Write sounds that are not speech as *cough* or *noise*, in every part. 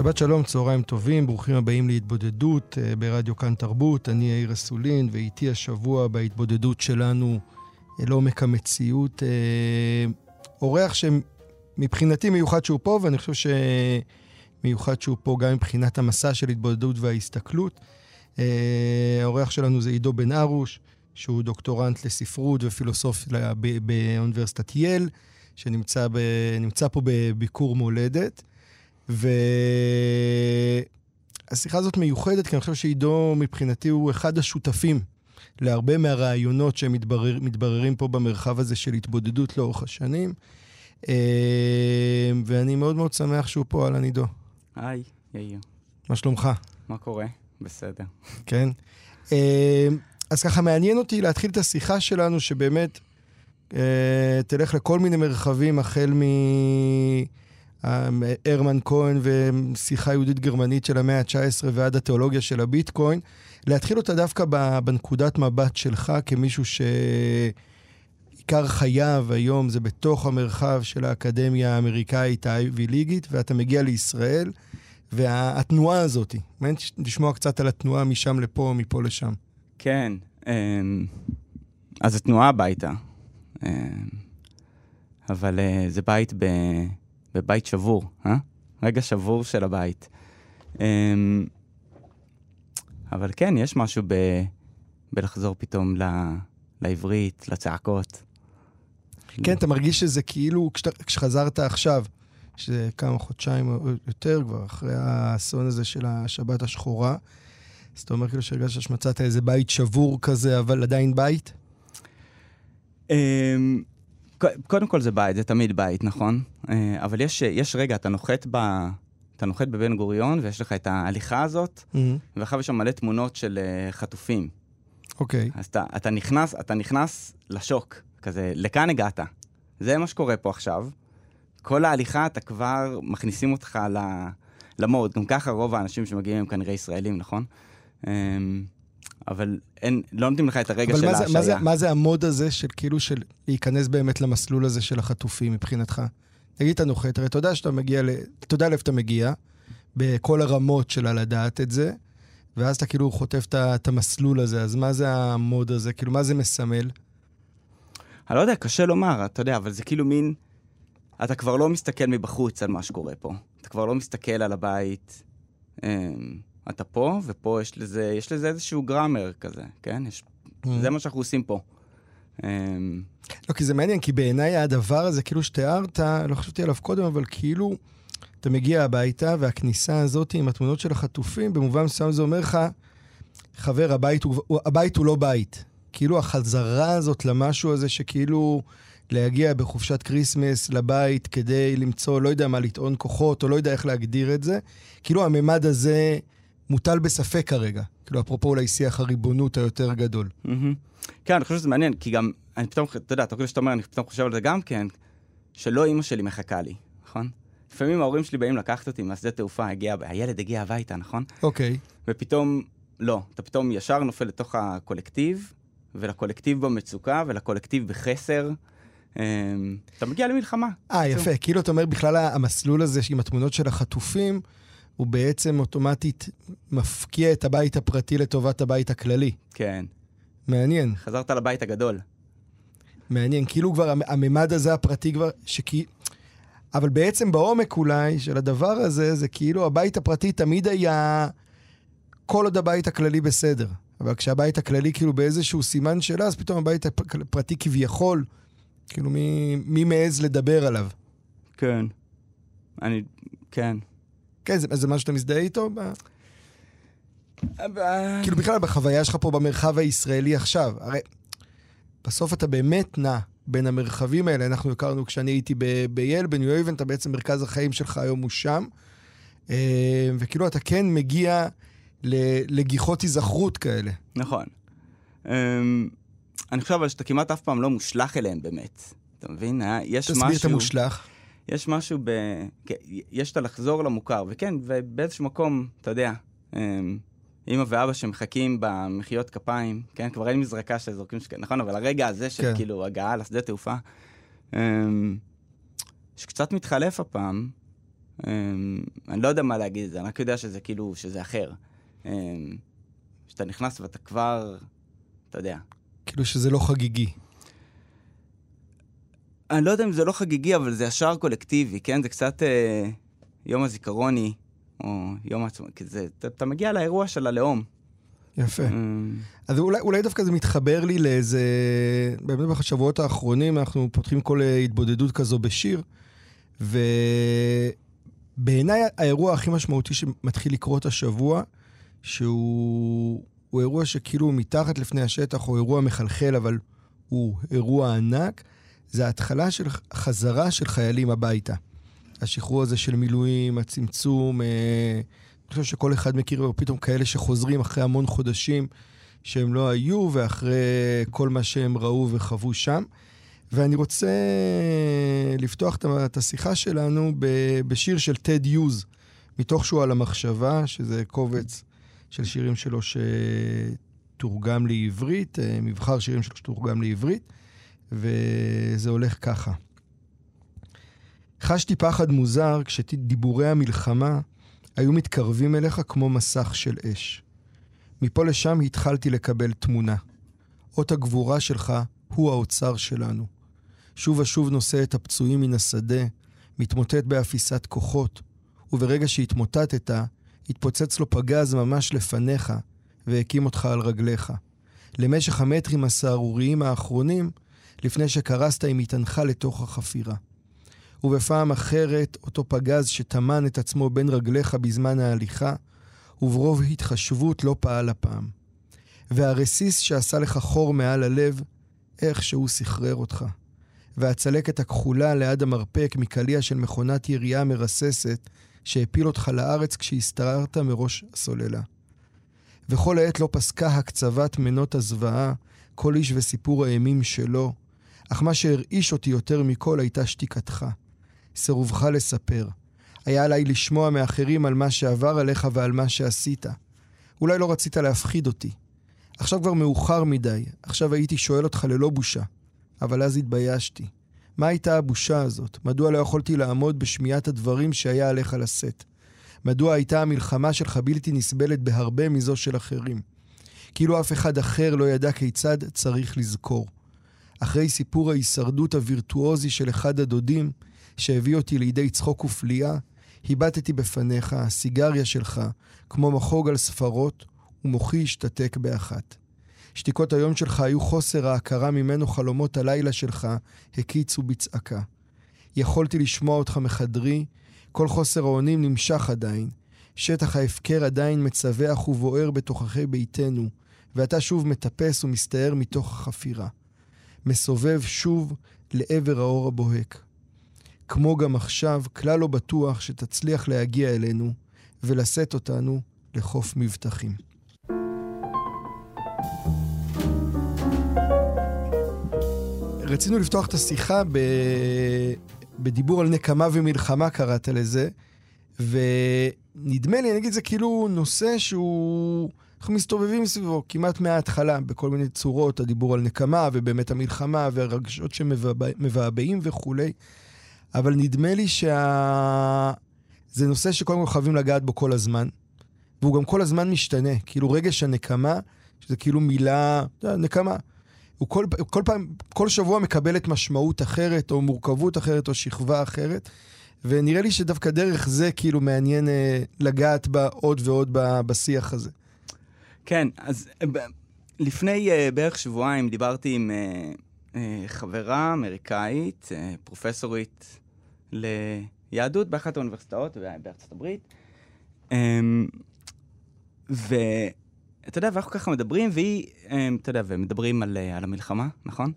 שבת שלום, צהריים טובים, ברוכים הבאים להתבודדות אה, ברדיו כאן תרבות. אני יאיר אסולין, ואיתי השבוע בהתבודדות שלנו אל עומק המציאות. אה, אורח שמבחינתי מיוחד שהוא פה, ואני חושב שמיוחד שהוא פה גם מבחינת המסע של התבודדות וההסתכלות. אה, האורח שלנו זה עידו בן ארוש, שהוא דוקטורנט לספרות ופילוסופיה באוניברסיטת יל, שנמצא ב, פה בביקור מולדת. והשיחה הזאת מיוחדת, כי אני חושב שעידו מבחינתי הוא אחד השותפים להרבה מהרעיונות שמתבררים פה במרחב הזה של התבודדות לאורך השנים. אה, ואני מאוד מאוד שמח שהוא פה, אהלן עידו. היי, יאיר. מה שלומך? מה קורה? בסדר. כן. אה, אז ככה מעניין אותי להתחיל את השיחה שלנו, שבאמת אה, תלך לכל מיני מרחבים, החל מ... הרמן כהן ושיחה יהודית גרמנית של המאה ה-19 ועד התיאולוגיה של הביטקוין, להתחיל אותה דווקא בנקודת מבט שלך כמישהו שעיקר חייו היום זה בתוך המרחב של האקדמיה האמריקאית האייבי ליגית, ואתה מגיע לישראל, והתנועה הזאת, מעניין לשמוע קצת על התנועה משם לפה, מפה לשם. כן, אמ, אז התנועה הביתה, אמ, אבל אה, זה בית ב... בבית שבור, אה? רגע שבור של הבית. אמ, אבל כן, יש משהו ב, בלחזור פתאום ל, לעברית, לצעקות. כן, אתה מרגיש שזה כאילו, כשחזרת עכשיו, שזה כמה חודשיים או יותר כבר, אחרי האסון הזה של השבת השחורה, אז אתה אומר כאילו שהרגשת שמצאת איזה בית שבור כזה, אבל עדיין בית? קודם כל זה בית, זה תמיד בית, נכון? אה, אבל יש, יש רגע, אתה נוחת, ב, אתה נוחת בבן גוריון, ויש לך את ההליכה הזאת, mm-hmm. ואחר יש שם מלא תמונות של uh, חטופים. אוקיי. Okay. אז אתה, אתה, נכנס, אתה נכנס לשוק, כזה, לכאן הגעת. זה מה שקורה פה עכשיו. כל ההליכה, אתה כבר מכניסים אותך למוד. גם ככה רוב האנשים שמגיעים הם כנראה ישראלים, נכון? אמ, אבל אין, לא נותנים לך את הרגע של ההשעיה. אבל מה, מה זה המוד הזה של כאילו של להיכנס באמת למסלול הזה של החטופים מבחינתך? נגיד אתה נוחת, הרי אתה יודע שאתה מגיע. אתה יודע לאיפה אתה מגיע, בכל הרמות של הלדעת את זה, ואז אתה כאילו חוטף את המסלול הזה, אז מה זה המוד הזה? כאילו, מה זה מסמל? אני לא יודע, קשה לומר, אתה יודע, אבל זה כאילו מין... אתה כבר לא מסתכל מבחוץ על מה שקורה פה. אתה כבר לא מסתכל על הבית. אמ, אתה פה, ופה יש לזה, יש לזה איזשהו גראמר כזה, כן? יש, mm. זה מה שאנחנו עושים פה. אמ, לא, כי זה מעניין, כי בעיניי הדבר הזה, כאילו שתיארת, לא חשבתי עליו קודם, אבל כאילו, אתה מגיע הביתה, והכניסה הזאת עם התמונות של החטופים, במובן מסוים זה אומר לך, חבר, הבית הוא, הבית הוא לא בית. כאילו החזרה הזאת למשהו הזה שכאילו להגיע בחופשת כריסמס לבית כדי למצוא, לא יודע מה, לטעון כוחות, או לא יודע איך להגדיר את זה, כאילו הממד הזה מוטל בספק כרגע. כאילו, אפרופו אולי שיח הריבונות היותר גדול. כן, אני חושב שזה מעניין, כי גם, אני פתאום, אתה יודע, תוך כדי שאתה אומר, אני פתאום חושב על זה גם כן, שלא אימא שלי מחכה לי, נכון? לפעמים ההורים שלי באים לקחת אותי מהשדה תעופה, הגיע, הילד הגיע הביתה, נכון? אוקיי. ופתאום, לא, אתה פתאום ישר נופל לתוך הקולקטיב, ולקולקטיב במצוקה, ולקולקטיב בחסר. אמ, אתה מגיע למלחמה. אה, יפה. כאילו אתה אומר בכלל המסלול הזה עם התמונות של החטופים, הוא בעצם אוטומטית מפקיע את הבית הפרטי לטובת הבית הכללי. כן. מעניין. חזרת לבית הגדול. מעניין, כאילו כבר הממד הזה הפרטי כבר, שכי... אבל בעצם בעומק אולי של הדבר הזה, זה כאילו הבית הפרטי תמיד היה כל עוד הבית הכללי בסדר. אבל כשהבית הכללי כאילו באיזשהו סימן שאלה, אז פתאום הבית הפרטי כביכול, כאילו מי, מי מעז לדבר עליו? כן. אני, כן. כן, זה, זה משהו שאתה מזדהה איתו? ב... כאילו בכלל בחוויה שלך פה במרחב הישראלי עכשיו. הרי בסוף אתה באמת נע בין המרחבים האלה. אנחנו הכרנו כשאני הייתי בייל, בניו אייבן, אתה בעצם מרכז החיים שלך היום הוא שם. אה, וכאילו אתה כן מגיע לגיחות היזכרות כאלה. נכון. אמ, אני חושב שאתה כמעט אף פעם לא מושלך אליהם באמת. אתה מבין? יש תסביר משהו... תסביר את המושלח. יש משהו ב... כן, יש את הלחזור למוכר, וכן, ובאיזשהו מקום, אתה יודע, אמ, אמא ואבא שמחכים במחיאות כפיים, כן? כבר אין מזרקה שזורקים שכן, נכון? אבל הרגע הזה של כן. כאילו הגעה לשדה תעופה, אמ, שקצת מתחלף הפעם, אני לא יודע מה להגיד את זה, אני רק יודע שזה כאילו, שזה אחר. שאתה נכנס ואתה כבר, אתה יודע. כאילו שזה לא חגיגי. אני לא יודע אם זה לא חגיגי, אבל זה ישר קולקטיבי, כן? זה קצת אה, יום הזיכרוני, או יום העצמאות, כי זה, אתה, אתה מגיע לאירוע של הלאום. יפה. Mm. אז אולי, אולי דווקא זה מתחבר לי לאיזה... באמת בשבועות האחרונים אנחנו פותחים כל התבודדות כזו בשיר, ובעיניי האירוע הכי משמעותי שמתחיל לקרות השבוע, שהוא אירוע שכאילו מתחת לפני השטח, או אירוע מחלחל, אבל הוא אירוע ענק, זה ההתחלה של חזרה של חיילים הביתה. השחרור הזה של מילואים, הצמצום, אה, אני חושב שכל אחד מכיר פתאום כאלה שחוזרים אחרי המון חודשים שהם לא היו, ואחרי כל מה שהם ראו וחוו שם. ואני רוצה לפתוח את השיחה שלנו בשיר של טד יוז, מתוך שהוא על המחשבה, שזה קובץ של שירים שלו שתורגם לעברית, אה, מבחר שירים שלו שתורגם לעברית. וזה הולך ככה. חשתי פחד מוזר כשדיבורי המלחמה היו מתקרבים אליך כמו מסך של אש. מפה לשם התחלתי לקבל תמונה. אות הגבורה שלך הוא האוצר שלנו. שוב ושוב נושא את הפצועים מן השדה, מתמוטט באפיסת כוחות, וברגע שהתמוטטת, התפוצץ לו פגז ממש לפניך, והקים אותך על רגליך. למשך המטרים הסהרוריים האחרונים, לפני שקרסת עם מטענך לתוך החפירה. ובפעם אחרת, אותו פגז שטמן את עצמו בין רגליך בזמן ההליכה, וברוב התחשבות לא פעל הפעם. והרסיס שעשה לך חור מעל הלב, איכשהו סחרר אותך. והצלקת הכחולה ליד המרפק מקליע של מכונת ירייה מרססת, שהפיל אותך לארץ כשהסתררת מראש הסוללה. וכל העת לא פסקה הקצבת מנות הזוועה, כל איש וסיפור האימים שלו, אך מה שהרעיש אותי יותר מכל הייתה שתיקתך. סירובך לספר. היה עליי לשמוע מאחרים על מה שעבר עליך ועל מה שעשית. אולי לא רצית להפחיד אותי. עכשיו כבר מאוחר מדי, עכשיו הייתי שואל אותך ללא בושה. אבל אז התביישתי. מה הייתה הבושה הזאת? מדוע לא יכולתי לעמוד בשמיעת הדברים שהיה עליך לשאת? מדוע הייתה המלחמה שלך בלתי נסבלת בהרבה מזו של אחרים? כאילו אף אחד אחר לא ידע כיצד צריך לזכור. אחרי סיפור ההישרדות הווירטואוזי של אחד הדודים, שהביא אותי לידי צחוק ופליאה, הבטתי בפניך, הסיגריה שלך, כמו מחוג על ספרות, ומוחי השתתק באחת. שתיקות היום שלך היו חוסר ההכרה ממנו חלומות הלילה שלך הקיצו בצעקה. יכולתי לשמוע אותך מחדרי, כל חוסר האונים נמשך עדיין. שטח ההפקר עדיין מצווח ובוער בתוככי ביתנו, ואתה שוב מטפס ומסתער מתוך החפירה. מסובב שוב לעבר האור הבוהק. כמו גם עכשיו, כלל לא בטוח שתצליח להגיע אלינו ולשאת אותנו לחוף מבטחים. רצינו לפתוח את השיחה ב... בדיבור על נקמה ומלחמה, קראת לזה, ונדמה לי, אני אגיד, זה כאילו נושא שהוא... אנחנו מסתובבים סביבו כמעט מההתחלה, בכל מיני צורות, הדיבור על נקמה, ובאמת המלחמה, והרגשות שמבעבעים וכולי. אבל נדמה לי שה... זה נושא שקודם כל חייבים לגעת בו כל הזמן, והוא גם כל הזמן משתנה. כאילו רגש הנקמה, שזה כאילו מילה, נקמה. הוא כל, כל פעם, כל שבוע מקבלת משמעות אחרת, או מורכבות אחרת, או שכבה אחרת. ונראה לי שדווקא דרך זה כאילו מעניין אה, לגעת בה עוד ועוד בשיח הזה. כן, אז אה, לפני uh, בערך שבועיים דיברתי עם uh, uh, חברה אמריקאית, uh, פרופסורית ליהדות באחת האוניברסיטאות בארצות הברית. Um, ואתה יודע, ואנחנו ככה מדברים, והיא, um, אתה יודע, ומדברים על, uh, על המלחמה, נכון?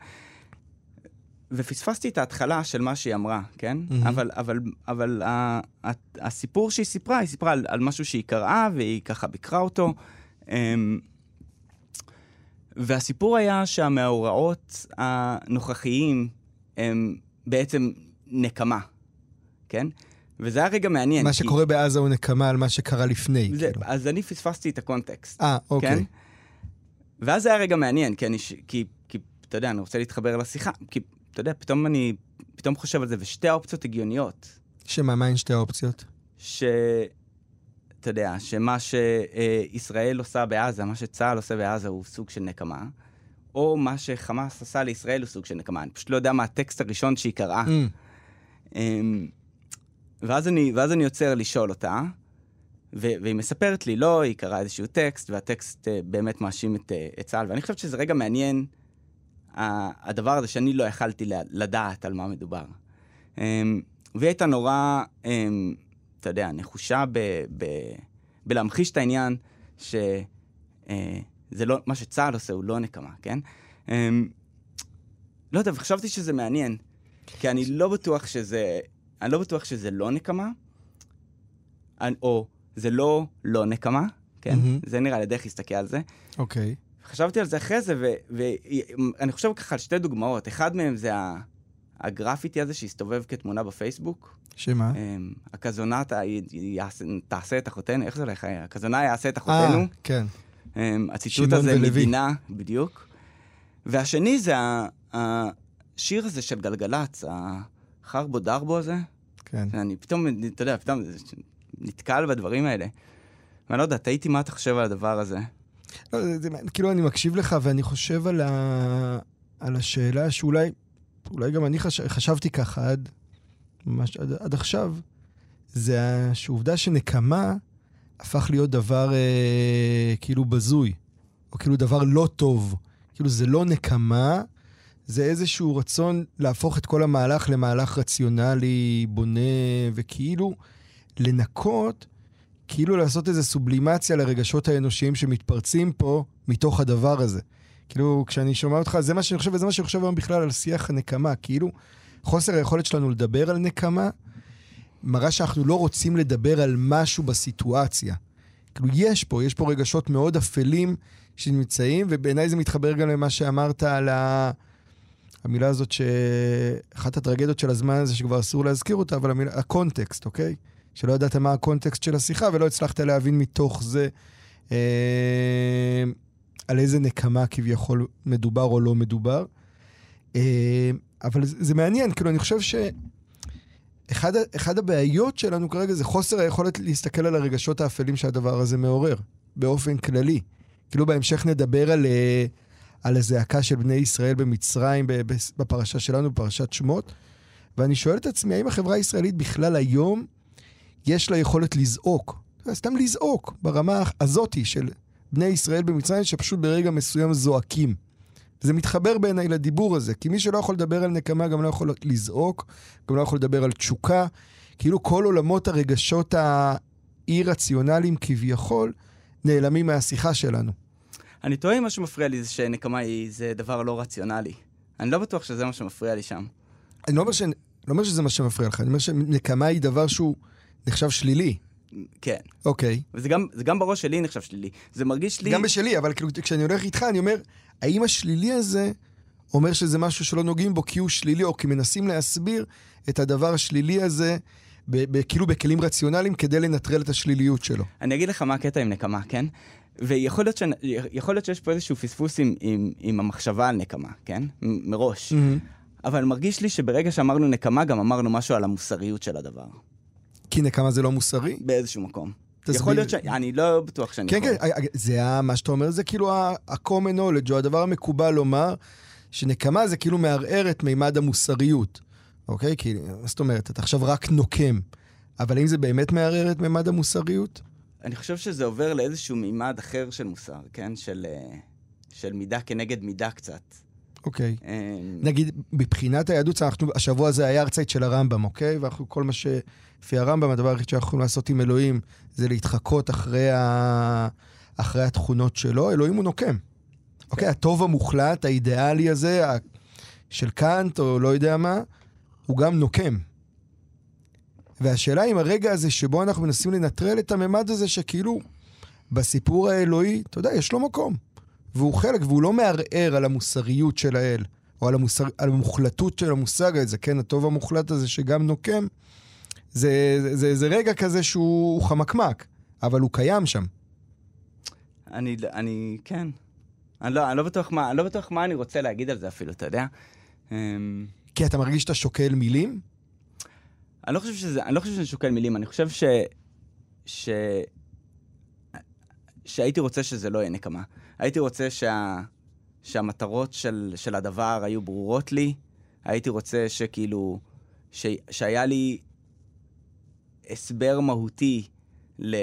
ופספסתי את ההתחלה של מה שהיא אמרה, כן? מהמם. אבל, אבל, אבל ה, ה, הסיפור שהיא סיפרה, היא סיפרה על, על משהו שהיא קראה, והיא ככה ביקרה אותו. אמ, והסיפור היה שהמאורעות הנוכחיים הם בעצם נקמה, כן? וזה היה רגע מעניין. מה כי- שקורה בעזה הוא נקמה על מה שקרה לפני. זה, כאילו. אז אני פספסתי את הקונטקסט. אה, אוקיי. כן? ואז זה היה רגע מעניין, כי אני, ש- כי, כי, אתה יודע, אני רוצה להתחבר לשיחה, כי, אתה יודע, פתאום אני, פתאום חושב על זה, ושתי האופציות הגיוניות, שמה, מה הן שתי האופציות? ש... אתה יודע, שמה שישראל עושה בעזה, מה שצה"ל עושה בעזה הוא סוג של נקמה, או מה שחמאס עשה לישראל הוא סוג של נקמה. אני פשוט לא יודע מה הטקסט הראשון שהיא קראה. אמ, אמ, ואז אני, ואז אני עוצר לשאול אותה, ו- והיא מספרת לי, לא, היא קראה איזשהו טקסט, והטקסט uh, באמת מאשים את, uh, את צה"ל, ואני חושבת שזה רגע מעניין, uh, הדבר הזה שאני לא יכלתי לדעת על מה מדובר. Um, והיא הייתה נורא, um, אתה יודע, נחושה ב- ב- בלהמחיש את העניין, שזה זה לא, מה שצה"ל עושה הוא לא נקמה, כן? Um, לא יודע, וחשבתי שזה מעניין, כי אני לא בטוח שזה, אני לא בטוח שזה לא נקמה, אני- או זה לא לא נקמה, כן? מהמם. זה נראה לי דרך להסתכל על זה. אוקיי. חשבתי על זה אחרי זה, ואני חושב ככה על שתי דוגמאות. אחד מהם זה ה- הגרפיטי הזה שהסתובב כתמונה בפייסבוק. שמה? אמ, הכזונה תעשה את אחותנו, איך זה הולך? הכזונה יעשה את אה, אחותנו. כן. אמ, הציטוט הזה ולוי. מדינה, בדיוק. והשני זה השיר הזה של גלגלצ, החרבו דרבו הזה. כן. אני פתאום, אתה יודע, פתאום נתקל בדברים האלה. ואני לא יודע, תהיתי מה אתה חושב על הדבר הזה. לא, זה, כאילו אני מקשיב לך ואני חושב על, ה, על השאלה שאולי, אולי גם אני חש, חשבתי ככה עד, ממש עד, עד עכשיו, זה ה- שהעובדה שנקמה הפך להיות דבר אה, כאילו בזוי, או כאילו דבר לא טוב. כאילו זה לא נקמה, זה איזשהו רצון להפוך את כל המהלך למהלך רציונלי, בונה, וכאילו לנקות כאילו לעשות איזו סובלימציה לרגשות האנושיים שמתפרצים פה מתוך הדבר הזה. כאילו, כשאני שומע אותך, זה מה שאני חושב, וזה מה שאני חושב היום בכלל על שיח הנקמה. כאילו, חוסר היכולת שלנו לדבר על נקמה, מראה שאנחנו לא רוצים לדבר על משהו בסיטואציה. כאילו, יש פה, יש פה רגשות מאוד אפלים שנמצאים, ובעיניי זה מתחבר גם למה שאמרת על ה... המילה הזאת, שאחת הטרגדיות של הזמן הזה, שכבר אסור להזכיר אותה, אבל המילה, הקונטקסט, אוקיי? שלא ידעת מה הקונטקסט של השיחה ולא הצלחת להבין מתוך זה אה, על איזה נקמה כביכול מדובר או לא מדובר. אה, אבל זה, זה מעניין, כאילו, אני חושב שאחד ה- אחד הבעיות שלנו כרגע זה חוסר היכולת להסתכל על הרגשות האפלים שהדבר הזה מעורר, באופן כללי. כאילו, בהמשך נדבר על, אה, על הזעקה של בני ישראל במצרים, בפרשה שלנו, בפרשת שמות, ואני שואל את עצמי, האם החברה הישראלית בכלל היום יש לה יכולת לזעוק? סתם לזעוק, ברמה הזאתי של בני ישראל במצרים, שפשוט ברגע מסוים זועקים. זה מתחבר בעיניי לדיבור הזה, כי מי שלא יכול לדבר על נקמה גם לא יכול לזעוק, גם לא יכול לדבר על תשוקה. כאילו כל עולמות הרגשות האי-רציונליים כביכול נעלמים מהשיחה שלנו. אני טועה אם מה שמפריע לי זה שנקמה היא זה דבר לא רציונלי. אני לא בטוח שזה מה שמפריע לי שם. אני לא אומר, ש... לא אומר שזה מה שמפריע לך, אני אומר שנקמה היא דבר שהוא נחשב שלילי. כן. אוקיי. וזה גם, זה גם בראש שלי נחשב שלילי. זה מרגיש לי... גם בשלי, אבל כאילו, כשאני הולך איתך, אני אומר, האם השלילי הזה אומר שזה משהו שלא נוגעים בו כי הוא שלילי, או כי מנסים להסביר את הדבר השלילי הזה, ב- ב- כאילו בכלים רציונליים, כדי לנטרל את השליליות שלו. אני אגיד לך מה הקטע עם נקמה, כן? ויכול להיות, ש... יכול להיות שיש פה איזשהו פספוס עם, עם, עם המחשבה על נקמה, כן? מ- מראש. אבל מרגיש לי שברגע שאמרנו נקמה, גם אמרנו משהו על המוסריות של הדבר. כי נקמה זה לא מוסרי? באיזשהו מקום. תסביר. יכול להיות ש... אני לא בטוח שאני כן, יכול. כן, זה ה- מה שאתה אומר, זה כאילו ה-common knowledge, או הדבר המקובל לומר, שנקמה זה כאילו מערער את מימד המוסריות. אוקיי? כי, זאת אומרת? אתה עכשיו רק נוקם. אבל האם זה באמת מערער את מימד המוסריות? אני חושב שזה עובר לאיזשהו מימד אחר של מוסר, כן? של, אה, של מידה כנגד מידה קצת. אוקיי. אה, נגיד, מבחינת היהדות, אנחנו, השבוע הזה היה ארצייט של הרמב"ם, אוקיי? ואנחנו, כל מה שלפי הרמב"ם, הדבר היחיד שאנחנו יכולים לעשות עם אלוהים, זה להתחקות אחרי, ה... אחרי התכונות שלו. אלוהים הוא נוקם. אוקיי? הטוב המוחלט, האידיאלי הזה, ה... של קאנט או לא יודע מה, הוא גם נוקם. והשאלה אם הרגע הזה שבו אנחנו מנסים לנטרל את הממד הזה שכאילו בסיפור האלוהי, אתה יודע, יש לו מקום. והוא חלק, והוא לא מערער על המוסריות של האל, או על, המוסר, על המוחלטות של המושג הזה, כן, הטוב המוחלט הזה שגם נוקם, זה, זה, זה, זה רגע כזה שהוא חמקמק, אבל הוא קיים שם. אני, אני, כן. אני לא, אני לא בטוח מה, אני לא בטוח מה אני רוצה להגיד על זה אפילו, אתה יודע? אמ, כי אתה מרגיש שאתה שוקל מילים? אני לא חושב שזה, אני לא חושב שאני שוקל מילים, אני חושב ש... ש... שהייתי רוצה שזה לא יהיה נקמה. הייתי רוצה שה... שהמטרות של, של הדבר היו ברורות לי. הייתי רוצה שכאילו, ש... שהיה לי הסבר מהותי ל...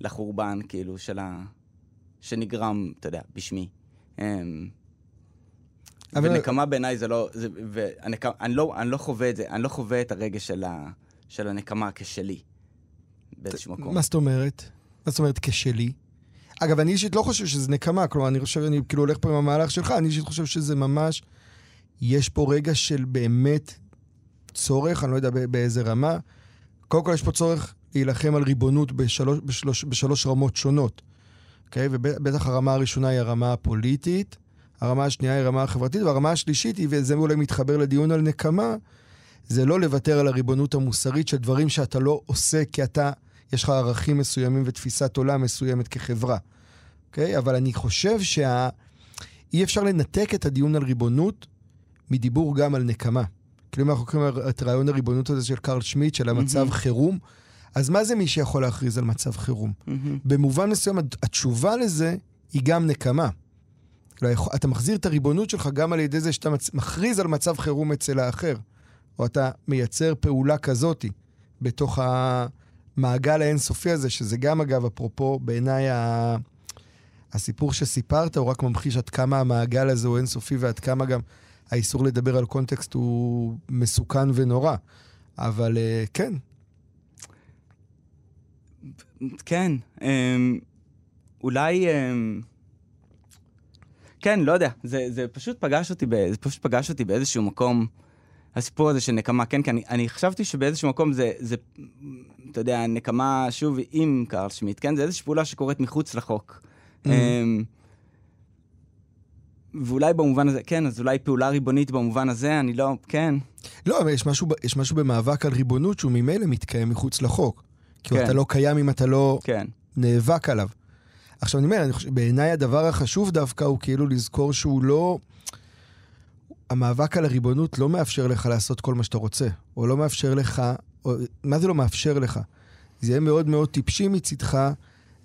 לחורבן, כאילו, של ה... שנגרם, אתה יודע, בשמי. אמ, אבל... ונקמה בעיניי זה לא... זה, והנק... אני, לא, אני לא חווה את זה, אני לא חווה את הרגש של, ה... של הנקמה כשלי, באיזשהו מקום. מה זאת אומרת? מה זאת אומרת כשלי? אגב, אני אישית לא חושב שזה נקמה, כלומר, אני חושב, אני כאילו הולך פה עם המהלך שלך, אני אישית חושב שזה ממש... יש פה רגע של באמת צורך, אני לא יודע באיזה רמה. קודם כל, יש פה צורך להילחם על ריבונות בשלוש, בשלוש, בשלוש רמות שונות. אוקיי? Okay? ובטח הרמה הראשונה היא הרמה הפוליטית, הרמה השנייה היא הרמה החברתית, והרמה השלישית היא, וזה אולי מתחבר לדיון על נקמה, זה לא לוותר על הריבונות המוסרית של דברים שאתה לא עושה כי אתה, יש לך ערכים מסוימים ותפיסת עולם מסוימת כחברה. אוקיי? Okay? אבל אני חושב שה... אי אפשר לנתק את הדיון על ריבונות מדיבור גם על נקמה. כאילו אם אנחנו קוראים את רעיון הריבונות הזה של קרל שמיט, של המצב mm-hmm. חירום, אז מה זה מי שיכול להכריז על מצב חירום? Mm-hmm. במובן מסוים, התשובה לזה היא גם נקמה. לא אתה מחזיר את הריבונות שלך גם על ידי זה שאתה מכריז על מצב חירום אצל האחר, או אתה מייצר פעולה כזאתי בתוך המעגל האינסופי הזה, שזה גם, אגב, אפרופו, בעיניי ה... הסיפור שסיפרת הוא רק ממחיש עד כמה המעגל הזה הוא אינסופי ועד כמה גם האיסור לדבר על קונטקסט הוא מסוכן ונורא. אבל uh, כן. כן. Um, אולי... Um... כן, לא יודע, זה, זה פשוט פגש אותי, זה פשוט פגש אותי באיזשהו מקום, הסיפור הזה של נקמה, כן, כי אני, אני חשבתי שבאיזשהו מקום זה, זה, אתה יודע, נקמה, שוב, עם קרל שמיט, כן, זה איזושהי פעולה שקורית מחוץ לחוק. Mm-hmm. אמ, ואולי במובן הזה, כן, אז אולי פעולה ריבונית במובן הזה, אני לא, כן. לא, אבל יש משהו, יש משהו במאבק על ריבונות שהוא ממילא מתקיים מחוץ לחוק. כי כן. אתה לא קיים אם אתה לא כן. נאבק עליו. עכשיו אני אומר, בעיניי הדבר החשוב דווקא הוא כאילו לזכור שהוא לא... המאבק על הריבונות לא מאפשר לך לעשות כל מה שאתה רוצה, או לא מאפשר לך, או, מה זה לא מאפשר לך? זה יהיה מאוד מאוד טיפשי מצידך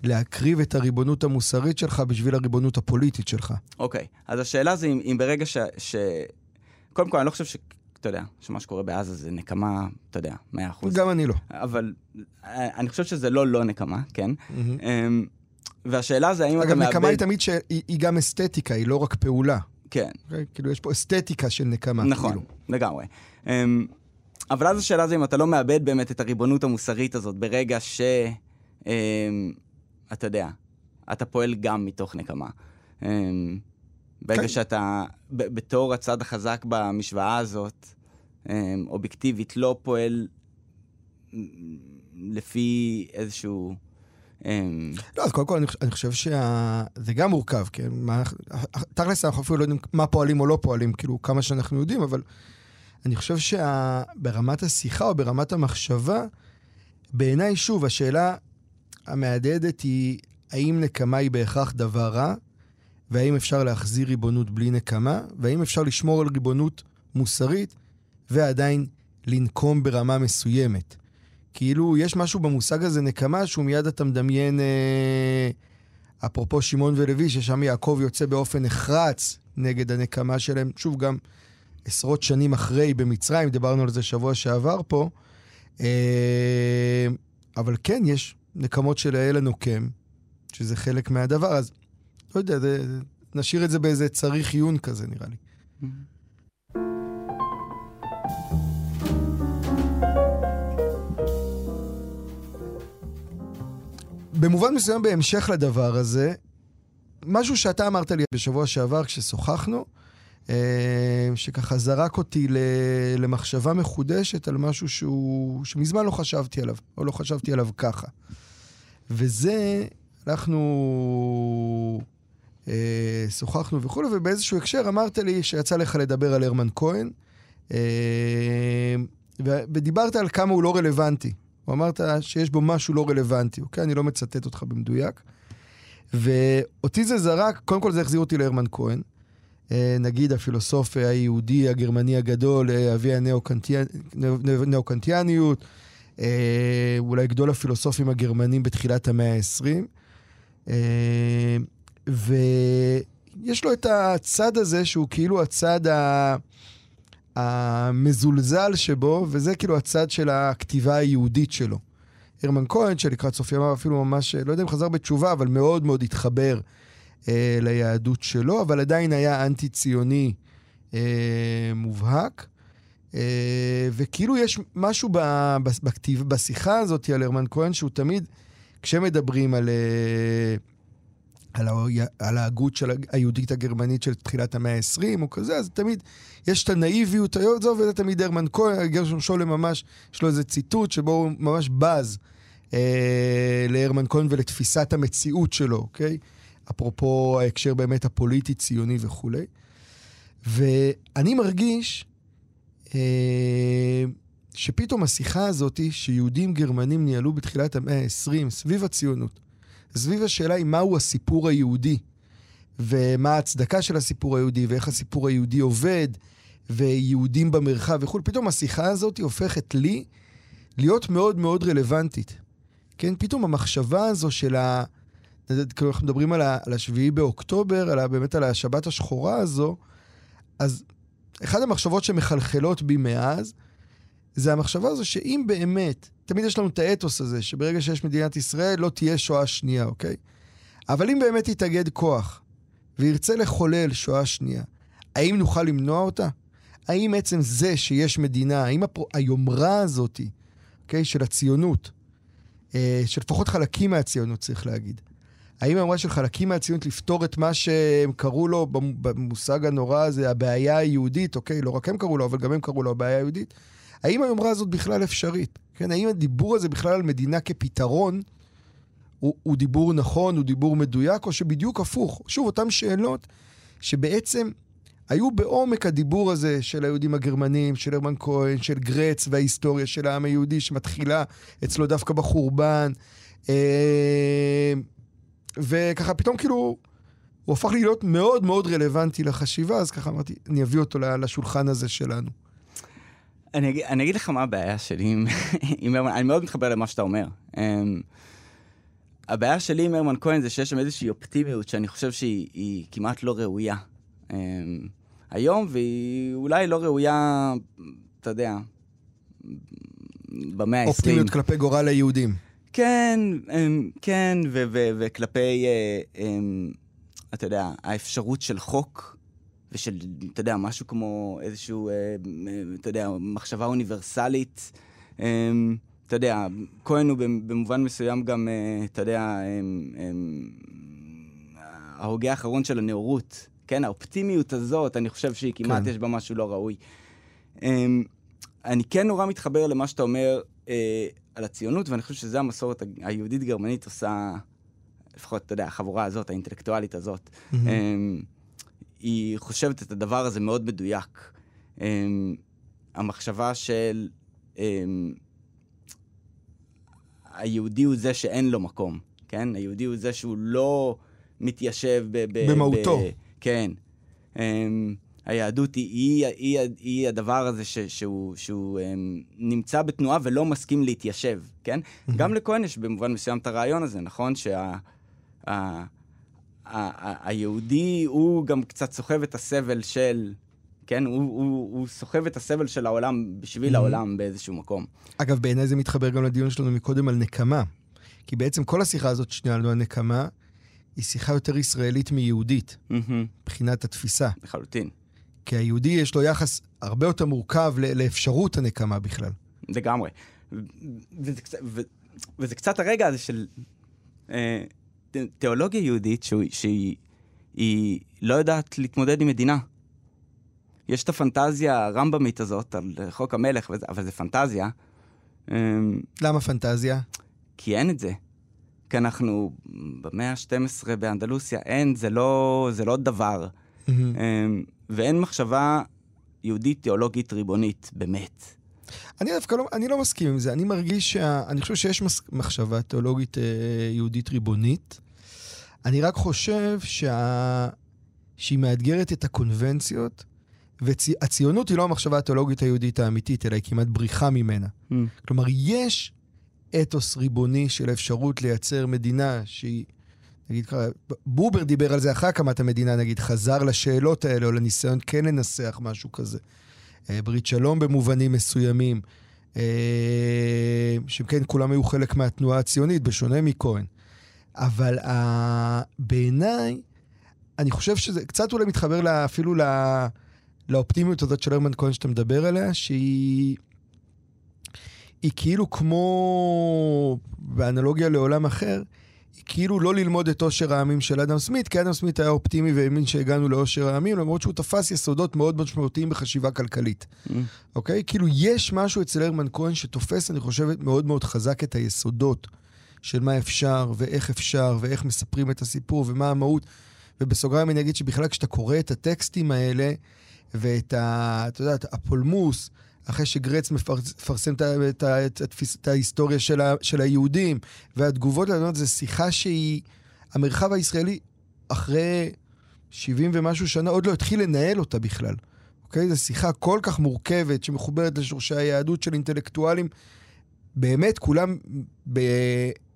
להקריב את הריבונות המוסרית שלך בשביל הריבונות הפוליטית שלך. אוקיי, okay. אז השאלה זה אם, אם ברגע ש, ש... קודם כל, אני לא חושב ש... אתה יודע, שמה שקורה בעזה זה נקמה, אתה יודע, מאה אחוז. גם אני לא. אבל אה, אני חושב שזה לא לא נקמה, כן? Mm-hmm. והשאלה זה האם אתה מאבד... אגב, נקמה היא תמיד שהיא גם אסתטיקה, היא לא רק פעולה. כן. Okay? אוקיי? כאילו, יש פה אסתטיקה של נקמה. נכון, כאילו. לגמרי. Um, אבל אז השאלה זה אם אתה לא מאבד באמת את הריבונות המוסרית הזאת ברגע ש... Um, אתה יודע, אתה פועל גם מתוך נקמה. Um, ברגע כן. שאתה, ב- בתור הצד החזק במשוואה הזאת, אובייקטיבית, לא פועל לפי איזשהו... אמ, לא, אז קודם כל אני חושב שזה גם מורכב, כן? תכלס אנחנו אפילו לא יודעים מה פועלים או לא פועלים, כאילו כמה שאנחנו יודעים, אבל אני חושב שברמת השיחה או ברמת המחשבה, בעיניי, שוב, השאלה המהדהדת היא, האם נקמה היא בהכרח דבר רע, והאם אפשר להחזיר ריבונות בלי נקמה, והאם אפשר לשמור על ריבונות מוסרית ועדיין לנקום ברמה מסוימת. כאילו, יש משהו במושג הזה, נקמה, שהוא מיד אתה מדמיין, אה, אפרופו שמעון ולוי, ששם יעקב יוצא באופן נחרץ נגד הנקמה שלהם. שוב, גם עשרות שנים אחרי במצרים, דיברנו על זה שבוע שעבר פה. אה, אבל כן, יש נקמות של האל הנוקם, שזה חלק מהדבר, אז לא יודע, זה, נשאיר את זה באיזה צריך עיון כזה, נראה לי. Mm-hmm. במובן מסוים, בהמשך לדבר הזה, משהו שאתה אמרת לי בשבוע שעבר כששוחחנו, אה, שככה זרק אותי למחשבה מחודשת על משהו שהוא, שמזמן לא חשבתי עליו, או לא חשבתי עליו ככה. וזה, אנחנו אה, שוחחנו וכולי, ובאיזשהו הקשר אמרת לי שיצא לך לדבר על הרמן כהן, אה, ודיברת על כמה הוא לא רלוונטי. הוא אמרת שיש בו משהו לא רלוונטי, אוקיי? אני לא מצטט אותך במדויק. ואותי זה זרק, קודם כל זה החזיר אותי להרמן כהן. אה, נגיד הפילוסוף היהודי הגרמני הגדול, אה, אבי הנאו-קנטיאניות, אה, אולי גדול הפילוסופים הגרמנים בתחילת המאה ה-20. ויש לו את הצד הזה שהוא כאילו הצד המזולזל שבו, וזה כאילו הצד של הכתיבה היהודית שלו. הרמן כהן, שלקראת סוף ימיו אפילו ממש, לא יודע אם חזר בתשובה, אבל מאוד מאוד התחבר אה, ליהדות שלו, אבל עדיין היה אנטי-ציוני אה, מובהק. אה, וכאילו יש משהו ב, בכתיב, בשיחה הזאת על הרמן כהן, שהוא תמיד, כשמדברים על... אה, על, ה... על ההגות של היהודית הגרמנית של תחילת המאה ה-20 או כזה, אז תמיד יש את הנאיביות הזאת, וזה תמיד הרמן כהן, גרשון שולם ממש, יש לו איזה ציטוט שבו הוא ממש בז אה, להרמן כהן ולתפיסת המציאות שלו, אוקיי? אפרופו ההקשר באמת הפוליטי, ציוני וכולי. ואני מרגיש אה, שפתאום השיחה הזאת שיהודים גרמנים ניהלו בתחילת המאה ה-20 סביב הציונות, סביב השאלה היא מהו הסיפור היהודי, ומה ההצדקה של הסיפור היהודי, ואיך הסיפור היהודי עובד, ויהודים במרחב וכו', פתאום השיחה הזאת הופכת לי להיות מאוד מאוד רלוונטית. כן, פתאום המחשבה הזו של ה... כאילו אנחנו מדברים על. על השביעי באוקטובר, על ה... באמת על השבת השחורה הזו, אז אחת המחשבות שמחלחלות בי מאז, זה המחשבה הזו שאם באמת, תמיד יש לנו את האתוס הזה, שברגע שיש מדינת ישראל לא תהיה שואה שנייה, אוקיי? אבל אם באמת יתאגד כוח וירצה לחולל שואה שנייה, האם נוכל למנוע אותה? האם עצם זה שיש מדינה, האם הפר... היומרה הזאת, אוקיי, של הציונות, אה, שלפחות חלקים מהציונות צריך להגיד, האם היומרה של חלקים מהציונות לפתור את מה שהם קראו לו במושג הנורא הזה, הבעיה היהודית, אוקיי, לא רק הם קראו לו, אבל גם הם קראו לו הבעיה היהודית, האם היומרה הזאת בכלל אפשרית? כן, האם הדיבור הזה בכלל על מדינה כפתרון הוא, הוא דיבור נכון, הוא דיבור מדויק, או שבדיוק הפוך? שוב, אותן שאלות שבעצם היו בעומק הדיבור הזה של היהודים הגרמנים, של הרמן כהן, של גרץ וההיסטוריה של העם היהודי שמתחילה אצלו דווקא בחורבן. אה, וככה פתאום כאילו, הוא הפך להיות מאוד מאוד רלוונטי לחשיבה, אז ככה אמרתי, אני אביא אותו לשולחן הזה שלנו. אני, אגיד, אני אגיד לך מה הבעיה שלי עם, *laughs* עם הרמן, אני מאוד מתחבר למה שאתה אומר. Um, הבעיה שלי עם הרמן כהן זה שיש שם איזושהי אופטימיות שאני חושב שהיא כמעט לא ראויה. Um, היום, והיא אולי לא ראויה, אתה יודע, במאה ה-20. אופטימיות כלפי גורל היהודים. כן, um, כן, וכלפי, uh, um, אתה יודע, האפשרות של חוק ושל, אתה יודע, משהו כמו איזשהו, אה, אתה יודע, מחשבה אוניברסלית. אה, אתה יודע, כהן הוא במובן מסוים גם, אה, אתה יודע, ההוגה האחרון של הנאורות. כן, האופטימיות הזאת, אני חושב שהיא כמעט, כן. יש בה משהו לא ראוי. אני כן נורא מתחבר למה שאתה אומר על הציונות, ואני חושב שזה המסורת היהודית-גרמנית עושה, לפחות, אתה יודע, החבורה הזאת, האינטלקטואלית הזאת. Mm-hmm. היא חושבת את הדבר הזה מאוד מדויק. Um, המחשבה של um, היהודי הוא זה שאין לו מקום, כן? היהודי הוא זה שהוא לא מתיישב ב... ב במהותו. ב, כן. Um, היהדות היא, היא, היא, היא הדבר הזה ש, שהוא, שהוא um, נמצא בתנועה ולא מסכים להתיישב, כן? גם לכהן יש במובן מסוים את הרעיון הזה, נכון? שה... ה, היהודי הוא גם קצת סוחב את הסבל של, כן? הוא, הוא, הוא סוחב את הסבל של העולם בשביל mm-hmm. העולם באיזשהו מקום. אגב, בעיניי זה מתחבר גם לדיון שלנו מקודם על נקמה. כי בעצם כל השיחה הזאת שנייה על נקמה, היא שיחה יותר ישראלית מיהודית, mm-hmm. מבחינת התפיסה. לחלוטין. כי היהודי יש לו יחס הרבה יותר מורכב לאפשרות הנקמה בכלל. לגמרי. וזה, וזה, וזה קצת הרגע הזה של... אה, תיאולוגיה יהודית שהיא, שהיא היא לא יודעת להתמודד עם מדינה. יש את הפנטזיה הרמב"מית הזאת על חוק המלך, וזה, אבל זה פנטזיה. אמ, למה פנטזיה? כי אין את זה. כי אנחנו במאה ה-12 באנדלוסיה, אין, זה לא, זה לא דבר. אמ, ואין מחשבה יהודית תיאולוגית ריבונית, באמת. אני דווקא לא, אני לא מסכים עם זה. אני מרגיש שה... אני חושב שיש מס, מחשבה תיאולוגית אה, יהודית ריבונית. אני רק חושב שה... שהיא מאתגרת את הקונבנציות, והציונות היא לא המחשבה התיאולוגית היהודית האמיתית, אלא היא כמעט בריחה ממנה. Mm. כלומר, יש אתוס ריבוני של אפשרות לייצר מדינה שהיא, נגיד ככה, בובר דיבר על זה אחרי הקמת המדינה, נגיד, חזר לשאלות האלה, או לניסיון כן לנסח משהו כזה. אה, ברית שלום במובנים מסוימים, אה, שכן כולם היו חלק מהתנועה הציונית, בשונה מכהן. אבל בעיניי, אני חושב שזה קצת אולי מתחבר לה, אפילו לה, לאופטימיות הזאת של הרמן כהן שאתה מדבר עליה, שהיא היא כאילו כמו, באנלוגיה לעולם אחר, כאילו לא ללמוד את עושר העמים של אדם סמית, כי אדם סמית היה אופטימי והאמין שהגענו לעושר העמים, למרות שהוא תפס יסודות מאוד משמעותיים בחשיבה כלכלית. Mm. אוקיי? Mm. Okay? כאילו יש משהו אצל הרמן כהן שתופס, אני חושבת, מאוד מאוד חזק את היסודות של מה אפשר ואיך אפשר ואיך מספרים את הסיפור ומה המהות. ובסוגריים אני אגיד שבכלל כשאתה קורא את הטקסטים האלה ואת ה... אתה יודע, הפולמוס, אחרי שגרץ מפרסם את, ההיסטוריה של, של היהודים, והתגובות לענות זה שיחה שהיא... המרחב הישראלי, אחרי 70 ומשהו שנה, עוד לא התחיל לנהל אותה בכלל. אוקיי? זו שיחה כל כך מורכבת, שמחוברת לשורשי היהדות של אינטלקטואלים. באמת, כולם, ב...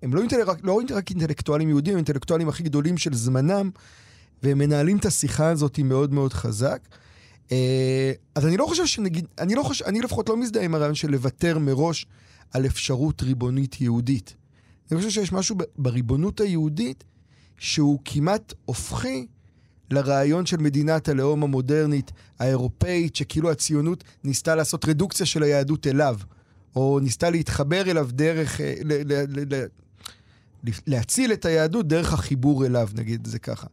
הם לא, אינטל... לא רק אינטלקטואלים יהודים, הם אינטלקטואלים הכי גדולים של זמנם, והם מנהלים את השיחה הזאת מאוד מאוד חזק. אה, אז אני לא חושב שנגיד, אני לא חושב, אני לפחות לא מזדהה עם הרעיון של לוותר מראש על אפשרות ריבונית יהודית. אני חושב שיש משהו בריבונות היהודית שהוא כמעט הופכי לרעיון של מדינת הלאום המודרנית, האירופאית, שכאילו הציונות ניסתה לעשות רדוקציה של היהדות אליו, או ניסתה להתחבר אליו דרך, אה, ל, ל, ל, ל, להציל את היהדות דרך החיבור אליו, נגיד זה ככה.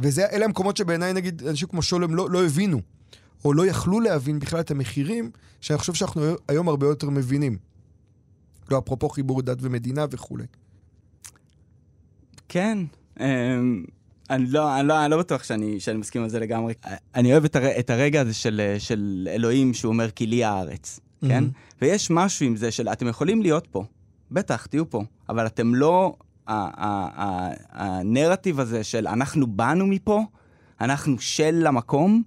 ואלה המקומות שבעיניי, נגיד, אנשים כמו שולם לא, לא הבינו. או לא יכלו להבין בכלל את המחירים, שאני חושב שאנחנו היום הרבה יותר מבינים. לא, אפרופו חיבור דת ומדינה וכולי. כן. אמ, אני לא, אני, לא, אני לא בטוח שאני, שאני מסכים על זה לגמרי. אני אוהב את, הר, את הרגע הזה של, של אלוהים שהוא אומר כי לי הארץ, mm-hmm. כן? ויש משהו עם זה של אתם יכולים להיות פה, בטח, תהיו פה, אבל אתם לא... הנרטיב הזה של אנחנו באנו מפה, אנחנו של המקום,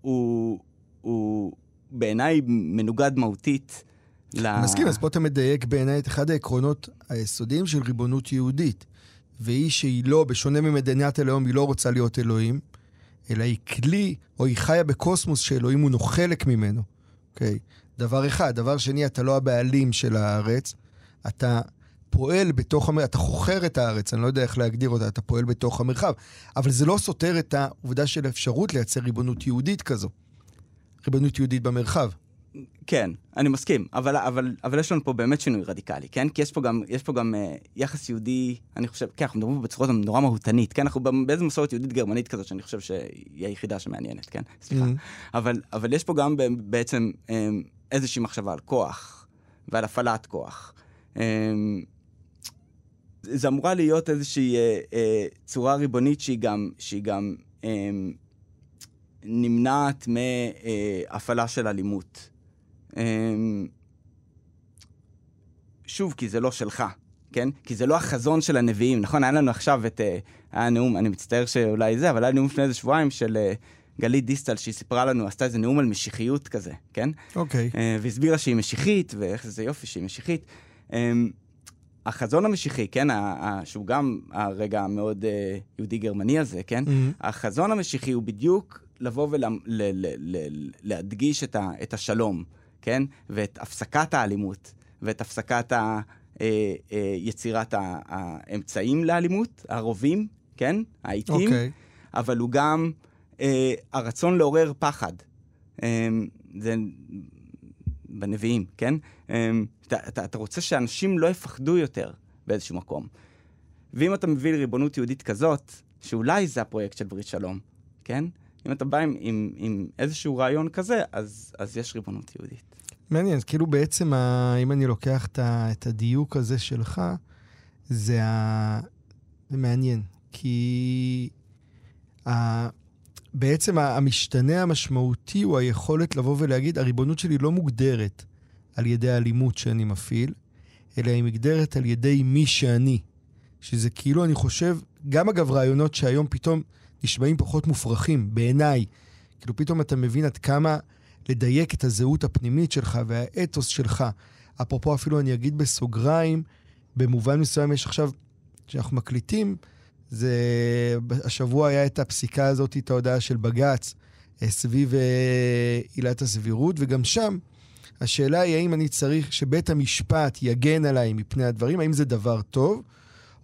הוא, הוא בעיניי מנוגד מהותית ל... מסכים, אז פה אתה מדייק בעיניי את אחד העקרונות היסודיים של ריבונות יהודית. והיא שהיא לא, בשונה ממדינת הלאום, היא לא רוצה להיות אלוהים, אלא היא כלי, או היא חיה בקוסמוס שאלוהים הוא חלק ממנו. אוקיי? Okay. דבר אחד. דבר שני, אתה לא הבעלים של הארץ, אתה פועל בתוך המרחב, אתה חוכר את הארץ, אני לא יודע איך להגדיר אותה, אתה פועל בתוך המרחב. אבל זה לא סותר את העובדה של האפשרות לייצר ריבונות יהודית כזו. ריבונות יהודית במרחב. כן, אני מסכים, אבל, אבל, אבל יש לנו פה באמת שינוי רדיקלי, כן? כי יש פה גם, יש פה גם uh, יחס יהודי, אני חושב, כן, אנחנו מדברים בצורה נורא מהותנית, כן? אנחנו באיזה מסורת יהודית גרמנית כזאת, שאני חושב שהיא היחידה שמעניינת, כן? סליחה. Mm-hmm. אבל, אבל יש פה גם בעצם um, איזושהי מחשבה על כוח ועל הפעלת כוח. Um, זה אמורה להיות איזושהי אה, אה, צורה ריבונית שהיא גם, שהיא גם אה, נמנעת מהפעלה של אלימות. אה, שוב, כי זה לא שלך, כן? כי זה לא החזון של הנביאים, נכון? היה לנו עכשיו את... אה, היה נאום, אני מצטער שאולי זה, אבל היה נאום לפני איזה שבועיים של אה, גלית דיסטל, שהיא סיפרה לנו, עשתה איזה נאום על משיחיות כזה, כן? אוקיי. Okay. אה, והסבירה שהיא משיחית, ואיך זה יופי שהיא משיחית. אה, החזון המשיחי, כן, שהוא גם הרגע המאוד uh, יהודי-גרמני הזה, כן, mm-hmm. החזון המשיחי הוא בדיוק לבוא ולהדגיש את, ה, את השלום, כן, ואת הפסקת האלימות, ואת הפסקת ה, uh, uh, יצירת האמצעים לאלימות, הרובים, כן, העיתים, okay. אוקיי. אבל הוא גם הרצון לעורר פחד. Um, זה בנביאים, כן? אמ, אתה, אתה, אתה רוצה שאנשים לא יפחדו יותר באיזשהו מקום. ואם אתה מביא לריבונות יהודית כזאת, שאולי זה הפרויקט של ברית שלום, כן? אם אתה בא עם, עם, עם איזשהו רעיון כזה, אז, אז יש ריבונות יהודית. מעניין, כאילו בעצם, ה... אם אני לוקח את, ה... את הדיוק הזה שלך, זה, ה... זה מעניין. כי ה... בעצם המשתנה המשמעותי הוא היכולת לבוא ולהגיד, הריבונות שלי לא מוגדרת על ידי האלימות שאני מפעיל, אלא היא מוגדרת על ידי מי שאני. שזה כאילו, אני חושב, גם אגב רעיונות שהיום פתאום נשמעים פחות מופרכים, בעיניי. כאילו פתאום אתה מבין עד כמה לדייק את הזהות הפנימית שלך והאתוס שלך. אפרופו, אפילו אני אגיד בסוגריים, במובן מסוים יש עכשיו, כשאנחנו מקליטים, זה, השבוע היה את הפסיקה הזאת, את ההודעה של בג"ץ, אה, סביב אה, עילת הסבירות, וגם שם השאלה היא האם אני צריך שבית המשפט יגן עליי מפני הדברים, האם זה דבר טוב,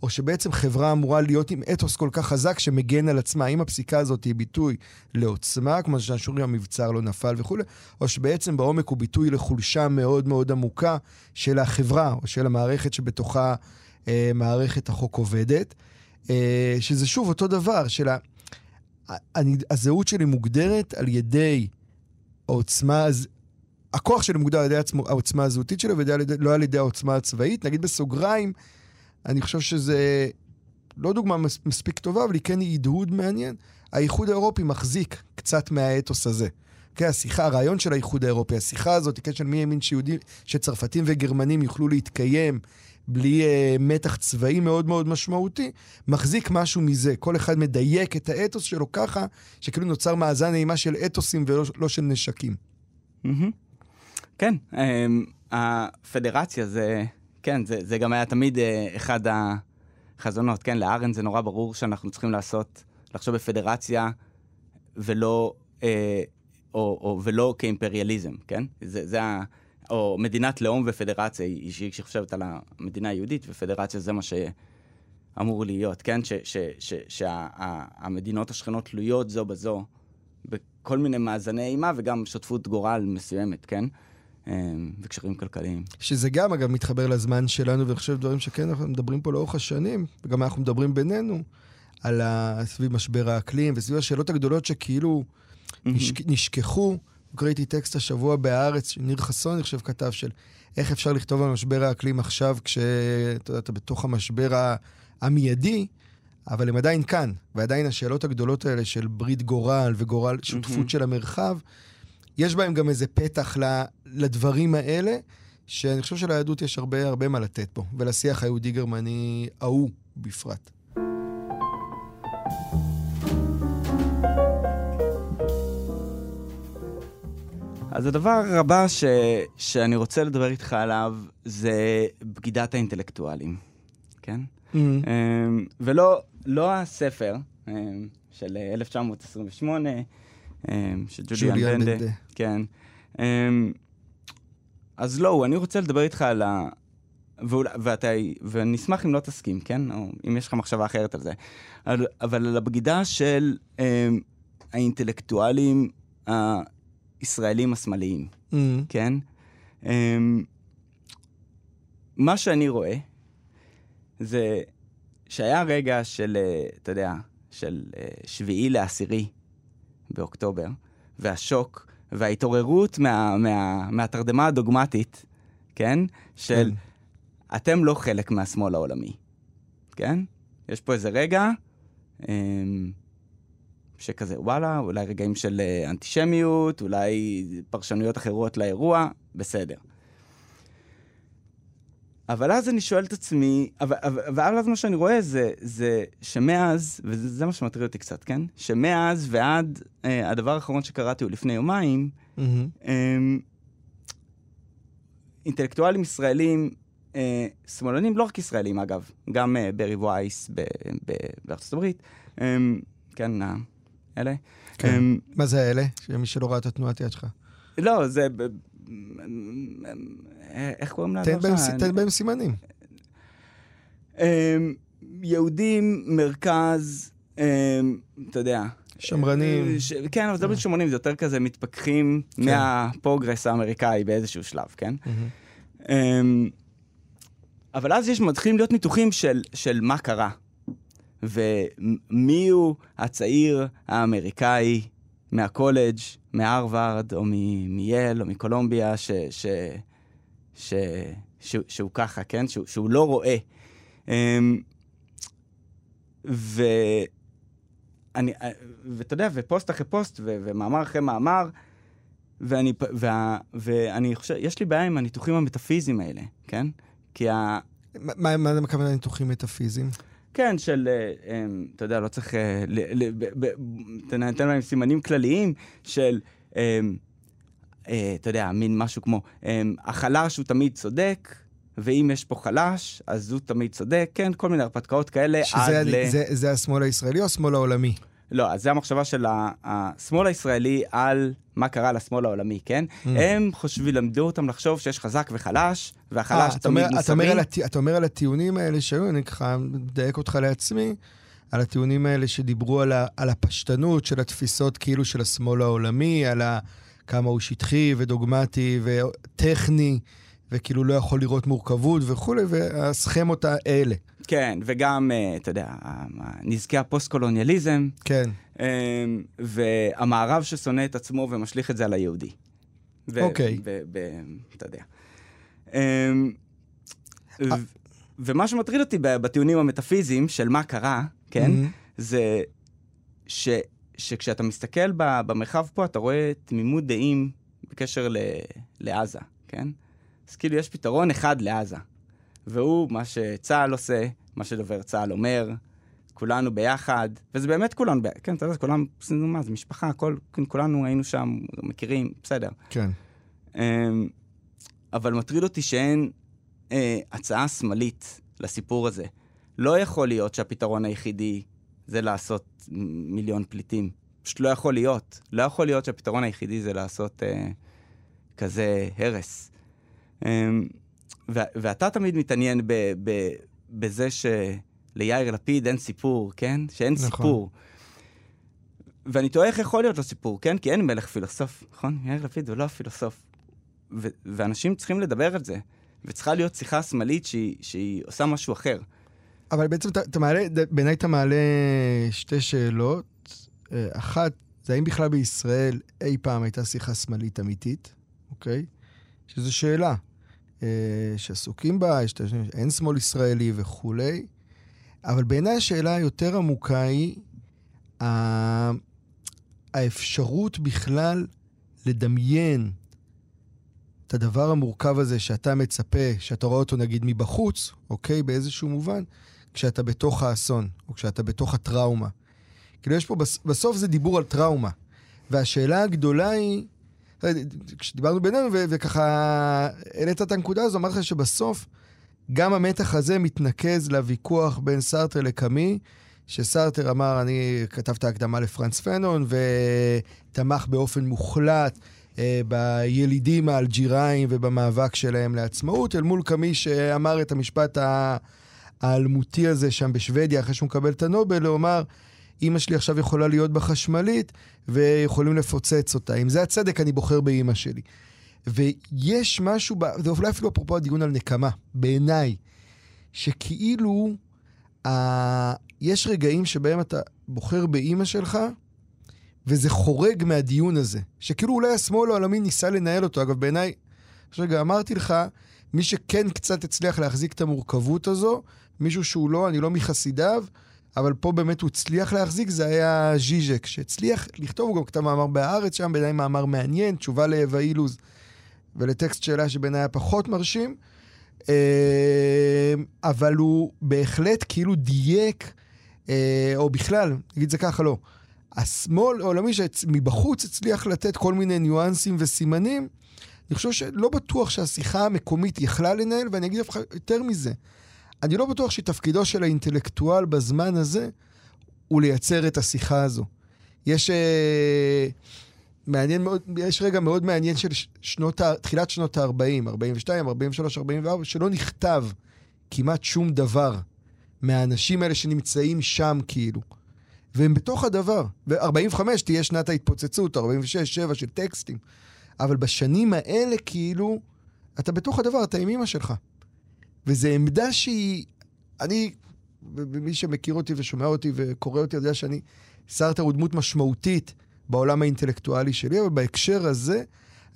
או שבעצם חברה אמורה להיות עם אתוס כל כך חזק שמגן על עצמה. האם הפסיקה הזאת היא ביטוי לעוצמה, כמו שהשורי המבצר לא נפל וכולי, או שבעצם בעומק הוא ביטוי לחולשה מאוד מאוד עמוקה של החברה, או של המערכת שבתוכה אה, מערכת החוק עובדת. אה, שזה שוב אותו דבר, של ה... אני, הזהות שלי מוגדרת על ידי העוצמה, הכוח שלי מוגדר על ידי עצמו, העוצמה הזהותית שלי, ולא על ידי העוצמה הצבאית. נגיד בסוגריים, אני חושב שזה לא דוגמה מספיק טובה, אבל היא כן הדהוד מעניין. האיחוד האירופי מחזיק קצת מהאתוס הזה. כן, השיחה, הרעיון של האיחוד האירופי, השיחה הזאת, כן, של מי האמין שיהודים, שצרפתים וגרמנים יוכלו להתקיים בלי uh, מתח צבאי מאוד מאוד משמעותי, מחזיק משהו מזה. כל אחד מדייק את האתוס שלו ככה, שכאילו נוצר מאזן אימה של אתוסים ולא לא של נשקים. Mm-hmm. כן, um, הפדרציה זה, כן, זה, זה גם היה תמיד uh, אחד החזונות, כן, לארן זה נורא ברור שאנחנו צריכים לעשות, לחשוב בפדרציה ולא, uh, או, או, ולא כאימפריאליזם, כן? זה, זה ה... או מדינת לאום ופדרציה, היא שחושבת על המדינה היהודית, ופדרציה זה מה שאמור להיות, כן? שהמדינות השכנות תלויות זו בזו בכל מיני מאזני אימה וגם שותפות גורל מסוימת, כן? אמ, וקשרים כלכליים. שזה גם, אגב, מתחבר לזמן שלנו, ואני חושב דברים שכן אנחנו מדברים פה לאורך השנים, וגם אנחנו מדברים בינינו, על סביב משבר האקלים, וסביב השאלות הגדולות שכאילו נשכ, נשכחו. קראתי טקסט השבוע בהארץ, שניר חסון, אני חושב, כתב, של איך אפשר לכתוב על משבר האקלים עכשיו, כשאתה יודע, אתה בתוך המשבר המיידי, אבל הם עדיין כאן, ועדיין השאלות הגדולות האלה של ברית גורל וגורל, שותפות mm-hmm. של המרחב, יש בהם גם איזה פתח לדברים האלה, שאני חושב שליהדות יש הרבה הרבה מה לתת פה, ולשיח היהודי-גרמני ההוא בפרט. אז הדבר הבא ש... שאני רוצה לדבר איתך עליו זה בגידת האינטלקטואלים, כן? Mm-hmm. Um, ולא לא הספר um, של 1928, um, של ג'וליאן בנדה. כן. אז לא, אני רוצה לדבר איתך על ה... ואול... ואתה... ואני אשמח אם לא תסכים, כן? או אם יש לך מחשבה אחרת על זה. אבל, אבל על הבגידה של um, האינטלקטואלים הישראלים השמאליים, mm. כן? Um, מה שאני רואה זה שהיה רגע של, uh, אתה יודע, של uh, שביעי לעשירי באוקטובר, והשוק וההתעוררות מה, מה, מהתרדמה הדוגמטית, כן? של mm. אתם לא חלק מהשמאל העולמי, כן? יש פה איזה רגע, um, שכזה, וואלה, אולי רגעים של אה, אנטישמיות, אולי פרשנויות אחרות לאירוע, בסדר. אבל אז אני שואל את עצמי, אבל אז מה שאני רואה זה, זה שמאז, וזה מה שמטריד אותי קצת, כן? שמאז ועד, אה, הדבר האחרון שקראתי הוא לפני יומיים, mm-hmm. אה, אינטלקטואלים ישראלים, אה, שמאלנים, לא רק ישראלים אגב, גם אה, ברי וייס בארצות הברית, אה, כן, אלה. כן. Um, מה זה אלה? מי שלא ראה את התנועת יד שלך. לא, זה... איך קוראים לה? תן בהם סימנים. Um, יהודים, מרכז, um, אתה יודע. שמרנים. ש... כן, אבל זה לא שמרנים, זה יותר כזה מתפכחים כן. מהפרוגרס האמריקאי באיזשהו שלב, כן? Mm-hmm. אבל אז יש, מתחילים להיות ניתוחים של, של מה קרה. ומי הוא הצעיר האמריקאי מהקולג', מהרווארד, או מייל, או מקולומביה, ש, ש, ש, ש, שהוא ככה, כן? שהוא, שהוא לא רואה. אמ, ו... אני, ואתה יודע, ופוסט אחרי פוסט, ו, ומאמר אחרי מאמר, ואני, וה, ואני חושב, יש לי בעיה עם הניתוחים המטאפיזיים האלה, כן? כי ה... מה, מה הכוונה ניתוחים מטאפיזיים? כן, של, אה, אמ, אתה יודע, לא צריך... אה, תן להם סימנים כלליים של, אמ, אה, אתה יודע, מין משהו כמו, אמ, החלש הוא תמיד צודק, ואם יש פה חלש, אז הוא תמיד צודק, כן, כל מיני הרפתקאות כאלה עד ל... שזה זה השמאל הישראלי או השמאל העולמי? לא, אז זה המחשבה של השמאל הישראלי על מה קרה לשמאל העולמי, כן? Mm. הם חושבים, למדו אותם לחשוב שיש חזק וחלש, והחלש 아, תמיד מוסרי. אתה אומר, הטי, אתה אומר על הטיעונים האלה שהיו, אני ככה מדייק אותך לעצמי, על הטיעונים האלה שדיברו על, ה, על הפשטנות של התפיסות כאילו של השמאל העולמי, על ה, כמה הוא שטחי ודוגמטי וטכני. וכאילו לא יכול לראות מורכבות וכולי, והסכמות האלה. כן, וגם, אה, אתה יודע, נזקי הפוסט-קולוניאליזם. כן. אה, והמערב ששונא את עצמו ומשליך את זה על היהודי. אוקיי. אתה יודע. אה, ומה שמטריד אותי בטיעונים המטאפיזיים של מה קרה, כן, זה ש, שכשאתה מסתכל במרחב פה, אתה רואה תמימות דעים בקשר לעזה, כן? אז כאילו יש פתרון אחד לעזה, והוא מה שצה"ל עושה, מה שדובר צה"ל אומר, כולנו ביחד, וזה באמת כולנו, כן, אתה יודע, כולם, מה, זה משפחה, כל, כן, כולנו היינו שם, מכירים, בסדר. כן. אמ, אבל מטריד אותי שאין אה, הצעה שמאלית לסיפור הזה. לא יכול להיות שהפתרון היחידי זה לעשות מיליון פליטים. פשוט לא יכול להיות. לא יכול להיות שהפתרון היחידי זה לעשות אה, כזה הרס. אמ, ואתה תמיד מתעניין ב, ב, בזה שליאיר לפיד אין סיפור, כן? שאין נכון. סיפור. ואני תוהה איך יכול להיות לו סיפור, כן? כי אין מלך פילוסוף, נכון? יאיר לפיד הוא לא הפילוסוף. ו- ואנשים צריכים לדבר על זה, וצריכה להיות שיחה שמאלית שהיא, שהיא עושה משהו אחר. אבל בעצם אתה מעלה, בעיניי אתה מעלה שתי שאלות. אה, אחת, זה האם בכלל בישראל אי פעם הייתה שיחה שמאלית אמיתית, אוקיי? שזו שאלה. אה, שעסוקים בה, יש, אין שמאל ישראלי וכולי, אבל בעיניי השאלה היותר עמוקה היא האפשרות בכלל לדמיין את הדבר המורכב הזה שאתה מצפה, שאתה רואה אותו נגיד מבחוץ, אוקיי? באיזשהו מובן, כשאתה בתוך האסון, או כשאתה בתוך הטראומה. כאילו יש פה, בסוף זה דיבור על טראומה. והשאלה הגדולה היא, כשדיברנו בינינו וככה העלית את הנקודה הזו, אמרתי לך שבסוף גם המתח הזה מתנקז לוויכוח בין סארטר לקאמי, שסארטר אמר, אני כתב את ההקדמה לפרנס פנון, ותמך באופן מוחלט אה, בילידים האלג'יראים ובמאבק שלהם לעצמאות, אל מול קאמי שאמר את המשפט האלמותי הזה שם בשוודיה, אחרי שהוא מקבל את הנובל, הוא אמר, אימא שלי עכשיו יכולה להיות בחשמלית ויכולים לפוצץ אותה. אם זה הצדק, אני בוחר באימא שלי. ויש משהו, זה אולי אפילו אפרופו הדיון על נקמה, בעיניי, שכאילו, אה, יש רגעים שבהם אתה בוחר באימא שלך, וזה חורג מהדיון הזה. שכאילו אולי השמאל העולמי ניסה לנהל אותו. אגב, בעיניי, רגע, אמרתי לך, מי שכן קצת הצליח להחזיק את המורכבות הזו, מישהו שהוא לא, אני לא מחסידיו, אבל פה באמת הוא הצליח להחזיק, זה היה ז'יז'ק, שהצליח לכתוב, הוא גם כתב מאמר בהארץ שם, בעיניי מאמר מעניין, תשובה לאווה אילוז ולטקסט שאלה שבעיניי היה פחות מרשים, אה, אבל הוא בהחלט כאילו דייק, אה, או בכלל, נגיד זה ככה, לא. השמאל העולמי שמבחוץ הצליח לתת כל מיני ניואנסים וסימנים, אני חושב שלא בטוח שהשיחה המקומית יכלה לנהל, ואני אגיד לך יותר מזה. אני לא בטוח שתפקידו של האינטלקטואל בזמן הזה הוא לייצר את השיחה הזו. יש... אה, מעניין מאוד, יש רגע מאוד מעניין של שנות, תחילת שנות ה-40, 42, 43, 44, שלא נכתב כמעט שום דבר מהאנשים האלה שנמצאים שם כאילו. והם בתוך הדבר. ו-45 תהיה שנת ההתפוצצות, 46, 7 של טקסטים. אבל בשנים האלה כאילו, אתה בתוך הדבר, אתה עם אמא שלך. וזו עמדה שהיא... אני, ומי שמכיר אותי ושומע אותי וקורא אותי יודע שאני, סרטר הוא דמות משמעותית בעולם האינטלקטואלי שלי, אבל בהקשר הזה,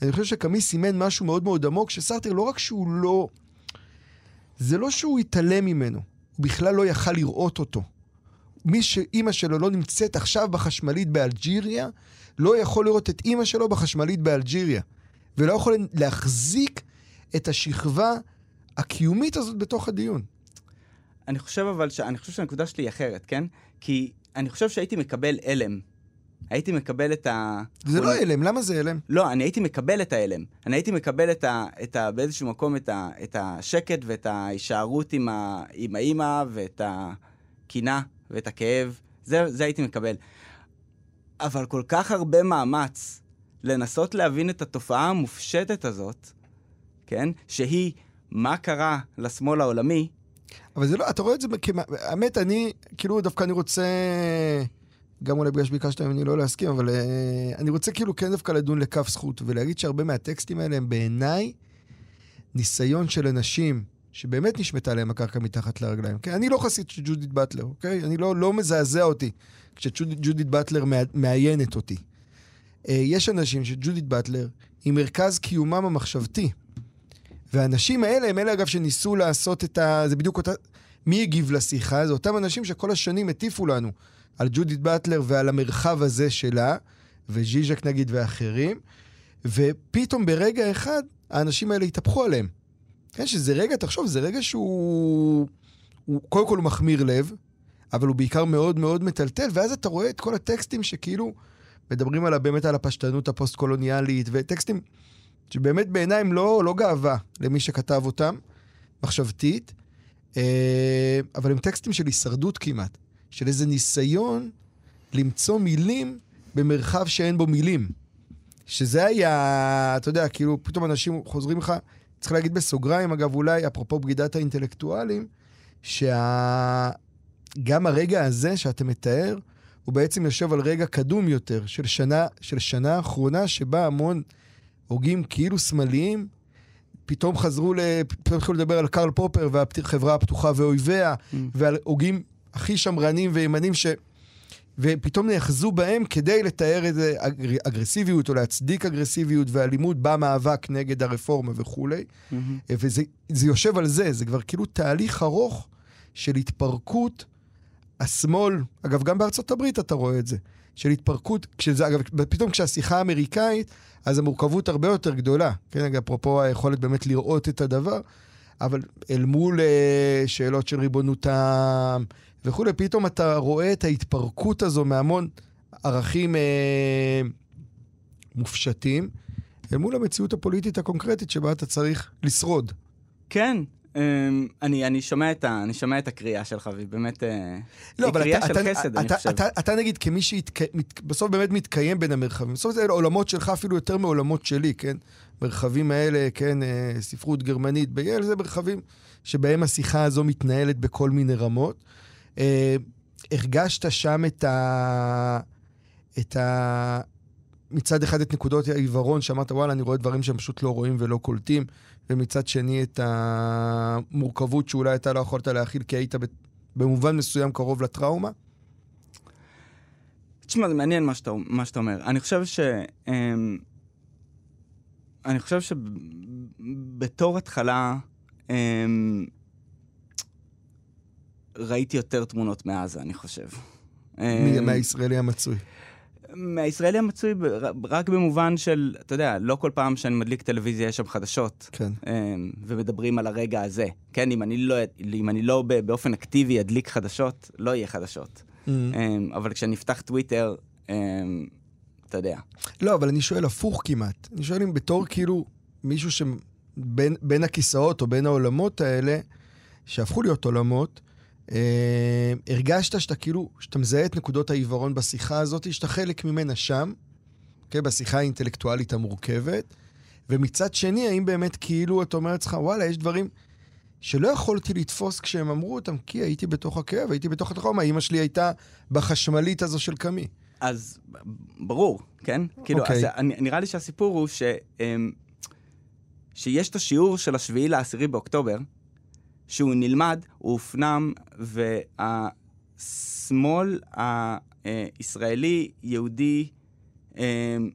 אני חושב שקאמי סימן משהו מאוד מאוד עמוק, שסארטר לא רק שהוא לא... זה לא שהוא התעלם ממנו, הוא בכלל לא יכל לראות אותו. מי שאימא שלו לא נמצאת עכשיו בחשמלית באלג'יריה, לא יכול לראות את אימא שלו בחשמלית באלג'יריה. ולא יכול להחזיק את השכבה הקיומית הזאת בתוך הדיון. אני חושב אבל, ש... אני חושב שהנקודה שלי היא אחרת, כן? כי אני חושב שהייתי מקבל הלם. הייתי מקבל את ה... זה לא הלם, למה זה הלם? לא, אני הייתי מקבל את ההלם. אני הייתי מקבל את ה... את ה... באיזשהו מקום את, ה... את השקט ואת ההישארות עם, ה... עם האימא ואת הקינה ואת הכאב. זה, זה הייתי מקבל. אבל כל כך הרבה מאמץ לנסות להבין את התופעה המופשטת הזאת, כן? שהיא מה קרה לשמאל העולמי. אבל זה לא, אתה רואה את זה, האמת, אני, כאילו, דווקא אני רוצה, גם אולי בגלל שביקשת ממני לא להסכים, אבל uh, אני רוצה כאילו כן דווקא לדון לכף זכות, ולהגיד שהרבה מהטקסטים האלה הם בעיניי ניסיון של אנשים שבאמת נשמטה להם הקרקע מתחת לרגליים. כן? אני לא חסיד של ג'ודית באטלר, אוקיי? אני לא, לא מזעזע אותי כשג'ודית באטלר מעיינת אותי. Uh, יש אנשים שג'ודית באטלר היא מרכז קיומם המחשבתי. והאנשים האלה הם אלה, אגב, שניסו לעשות את ה... זה בדיוק אותה... מי הגיב לשיחה? זה אותם אנשים שכל השנים הטיפו לנו על ג'ודית באטלר ועל המרחב הזה שלה, וז'יז'ק נגיד ואחרים, ופתאום ברגע אחד האנשים האלה התהפכו עליהם. כן, שזה רגע, תחשוב, זה רגע שהוא... הוא, קודם כל הוא מחמיר לב, אבל הוא בעיקר מאוד מאוד מטלטל, ואז אתה רואה את כל הטקסטים שכאילו מדברים עליו באמת על הפשטנות הפוסט-קולוניאלית, וטקסטים שבאמת בעיניי הם לא, לא גאווה למי שכתב אותם, מחשבתית, אה, אבל הם טקסטים של הישרדות כמעט, של איזה ניסיון למצוא מילים במרחב שאין בו מילים. שזה היה, אתה יודע, כאילו, פתאום אנשים חוזרים לך, צריך להגיד בסוגריים, אגב, אולי, אפרופו בגידת האינטלקטואלים, שגם שה... הרגע הזה שאתה מתאר, הוא בעצם יושב על רגע קדום יותר, של שנה, של שנה האחרונה, שבה המון הוגים כאילו שמאליים, פתאום חזרו, ל... פתאום התחילו לדבר על קרל פופר והחברה הפתוחה ואויביה, mm. ועל הוגים הכי שמרנים וימנים ש... ופתאום נאחזו בהם כדי לתאר איזה אגר... אגרסיביות או להצדיק אגרסיביות ואלימות במאבק נגד הרפורמה וכולי. Mm-hmm. וזה יושב על זה, זה כבר כאילו תהליך ארוך של התפרקות השמאל, אגב, גם בארצות הברית אתה רואה את זה, של התפרקות, כשזה, אגב, פתאום כשהשיחה האמריקאית, אז המורכבות הרבה יותר גדולה. כן, אגב, אפרופו היכולת באמת לראות את הדבר, אבל אל מול אה, שאלות של ריבונות העם וכולי, פתאום אתה רואה את ההתפרקות הזו מהמון ערכים אה, מופשטים, אל מול המציאות הפוליטית הקונקרטית שבה אתה צריך לשרוד. כן, אני, אני, שומע את ה, אני שומע את הקריאה שלך, והיא באמת... אה, לא, אבל קריאה אתה, של אתה, חסד, אתה, אני אתה, חושב. אתה, אתה נגיד כמי שבסוף באמת מתקיים בין המרחבים. בסוף זה עולמות שלך אפילו יותר מעולמות שלי, כן? מרחבים האלה, כן, אה, ספרות גרמנית בייל, זה מרחבים שבהם השיחה הזו מתנהלת בכל מיני רמות. אה, הרגשת שם את ה... את ה... מצד אחד את נקודות העיוורון, שאמרת, וואלה, אני רואה דברים שהם פשוט לא רואים ולא קולטים, ומצד שני את המורכבות שאולי אתה לא יכולת להכיל כי היית במובן מסוים קרוב לטראומה? תשמע, זה מעניין מה שאתה, מה שאתה אומר. אני חושב ש... אמ, אני חושב שבתור התחלה אמ, ראיתי יותר תמונות מעזה, אני חושב. אמ, מהישראלי המצוי. מהישראלי המצוי רק במובן של, אתה יודע, לא כל פעם שאני מדליק טלוויזיה יש שם חדשות. כן. ומדברים על הרגע הזה. כן, אם אני לא, אם אני לא באופן אקטיבי אדליק חדשות, לא יהיה חדשות. Mm-hmm. אבל כשאני אפתח טוויטר, אתה יודע. לא, אבל אני שואל הפוך כמעט. אני שואל אם בתור כאילו מישהו שבין הכיסאות או בין העולמות האלה, שהפכו להיות עולמות, הרגשת שאתה כאילו, שאתה מזהה את נקודות העיוורון בשיחה הזאת, שאתה חלק ממנה שם, okay, בשיחה האינטלקטואלית המורכבת, ומצד שני, האם באמת כאילו אתה אומר לעצמך, וואלה, יש דברים שלא יכולתי לתפוס כשהם אמרו אותם, כי הייתי בתוך הכאב, הייתי בתוך הטראומה, אמא שלי הייתה בחשמלית הזו של קמי. אז ברור, כן? כאילו, אוקיי. אז אני- נראה לי שהסיפור הוא ש, אמ, שיש את השיעור של השביעי לעשירי באוקטובר, שהוא נלמד, הוא הופנם, והשמאל הישראלי, יהודי, אמ,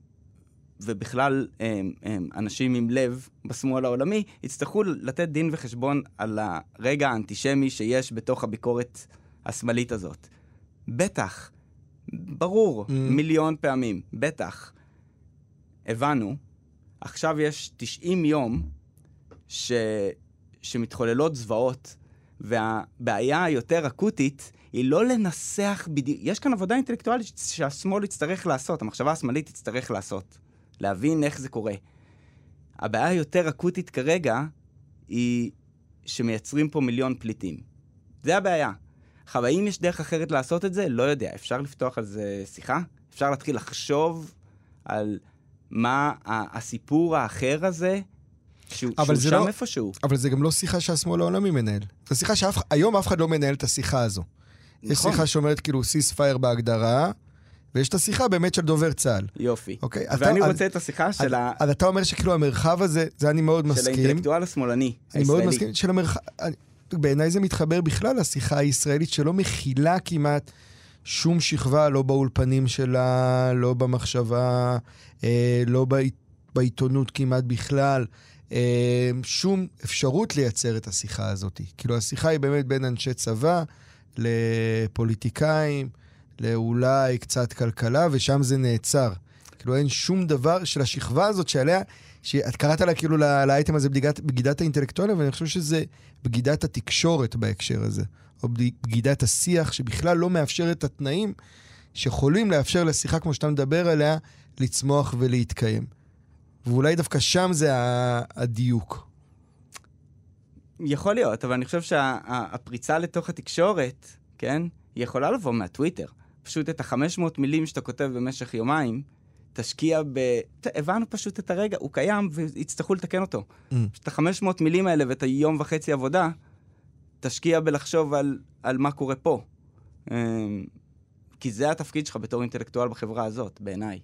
ובכלל אמ, אנשים עם לב בשמאל העולמי, יצטרכו לתת דין וחשבון על הרגע האנטישמי שיש בתוך הביקורת השמאלית הזאת. בטח, ברור, mm. מיליון פעמים, בטח. הבנו, עכשיו יש 90 יום ש... שמתחוללות זוועות, והבעיה היותר אקוטית היא לא לנסח בדיוק, יש כאן עבודה אינטלקטואלית שהשמאל יצטרך לעשות, המחשבה השמאלית תצטרך לעשות, להבין איך זה קורה. הבעיה היותר אקוטית כרגע היא שמייצרים פה מיליון פליטים. זה הבעיה. עכשיו, האם יש דרך אחרת לעשות את זה? לא יודע. אפשר לפתוח על זה שיחה? אפשר להתחיל לחשוב על מה הסיפור האחר הזה, שהוא, שהוא שם לא, איפשהו. אבל זה גם לא שיחה שהשמאל העולמי מנהל. זו שיחה שהיום אף אחד לא מנהל את השיחה הזו. נכון. יש שיחה שאומרת כאילו סיס פייר בהגדרה, ויש את השיחה באמת של דובר צה"ל. יופי. אוקיי? ואני אתה, רוצה אז, את השיחה של ה... אז אתה אומר שכאילו המרחב הזה, זה אני מאוד של מסכים. של האינטלקטואל השמאלני, הישראלי. אני מאוד מסכים, של המרחב... בעיניי זה מתחבר בכלל לשיחה הישראלית שלא מכילה כמעט שום שכבה, לא באולפנים שלה, לא במחשבה, אה, לא בעית, בעיתונות כמעט בכלל. אה, שום אפשרות לייצר את השיחה הזאת. כאילו, השיחה היא באמת בין אנשי צבא לפוליטיקאים, לאולי קצת כלכלה, ושם זה נעצר. כאילו, אין שום דבר של השכבה הזאת שעליה, שאת קראת לה כאילו לאייטם הזה בגידת, בגידת האינטלקטואלים, ואני חושב שזה בגידת התקשורת בהקשר הזה, או בגידת השיח, שבכלל לא מאפשר את התנאים שיכולים לאפשר לשיחה, כמו שאתה מדבר עליה, לצמוח ולהתקיים. ואולי דווקא שם זה הדיוק. יכול להיות, אבל אני חושב שהפריצה שה, לתוך התקשורת, כן, היא יכולה לבוא מהטוויטר. פשוט את ה-500 מילים שאתה כותב במשך יומיים, תשקיע ב... הבנו פשוט את הרגע, הוא קיים ויצטרכו לתקן אותו. Mm. את ה-500 מילים האלה ואת היום וחצי עבודה, תשקיע בלחשוב על, על מה קורה פה. אמ, כי זה התפקיד שלך בתור אינטלקטואל בחברה הזאת, בעיניי.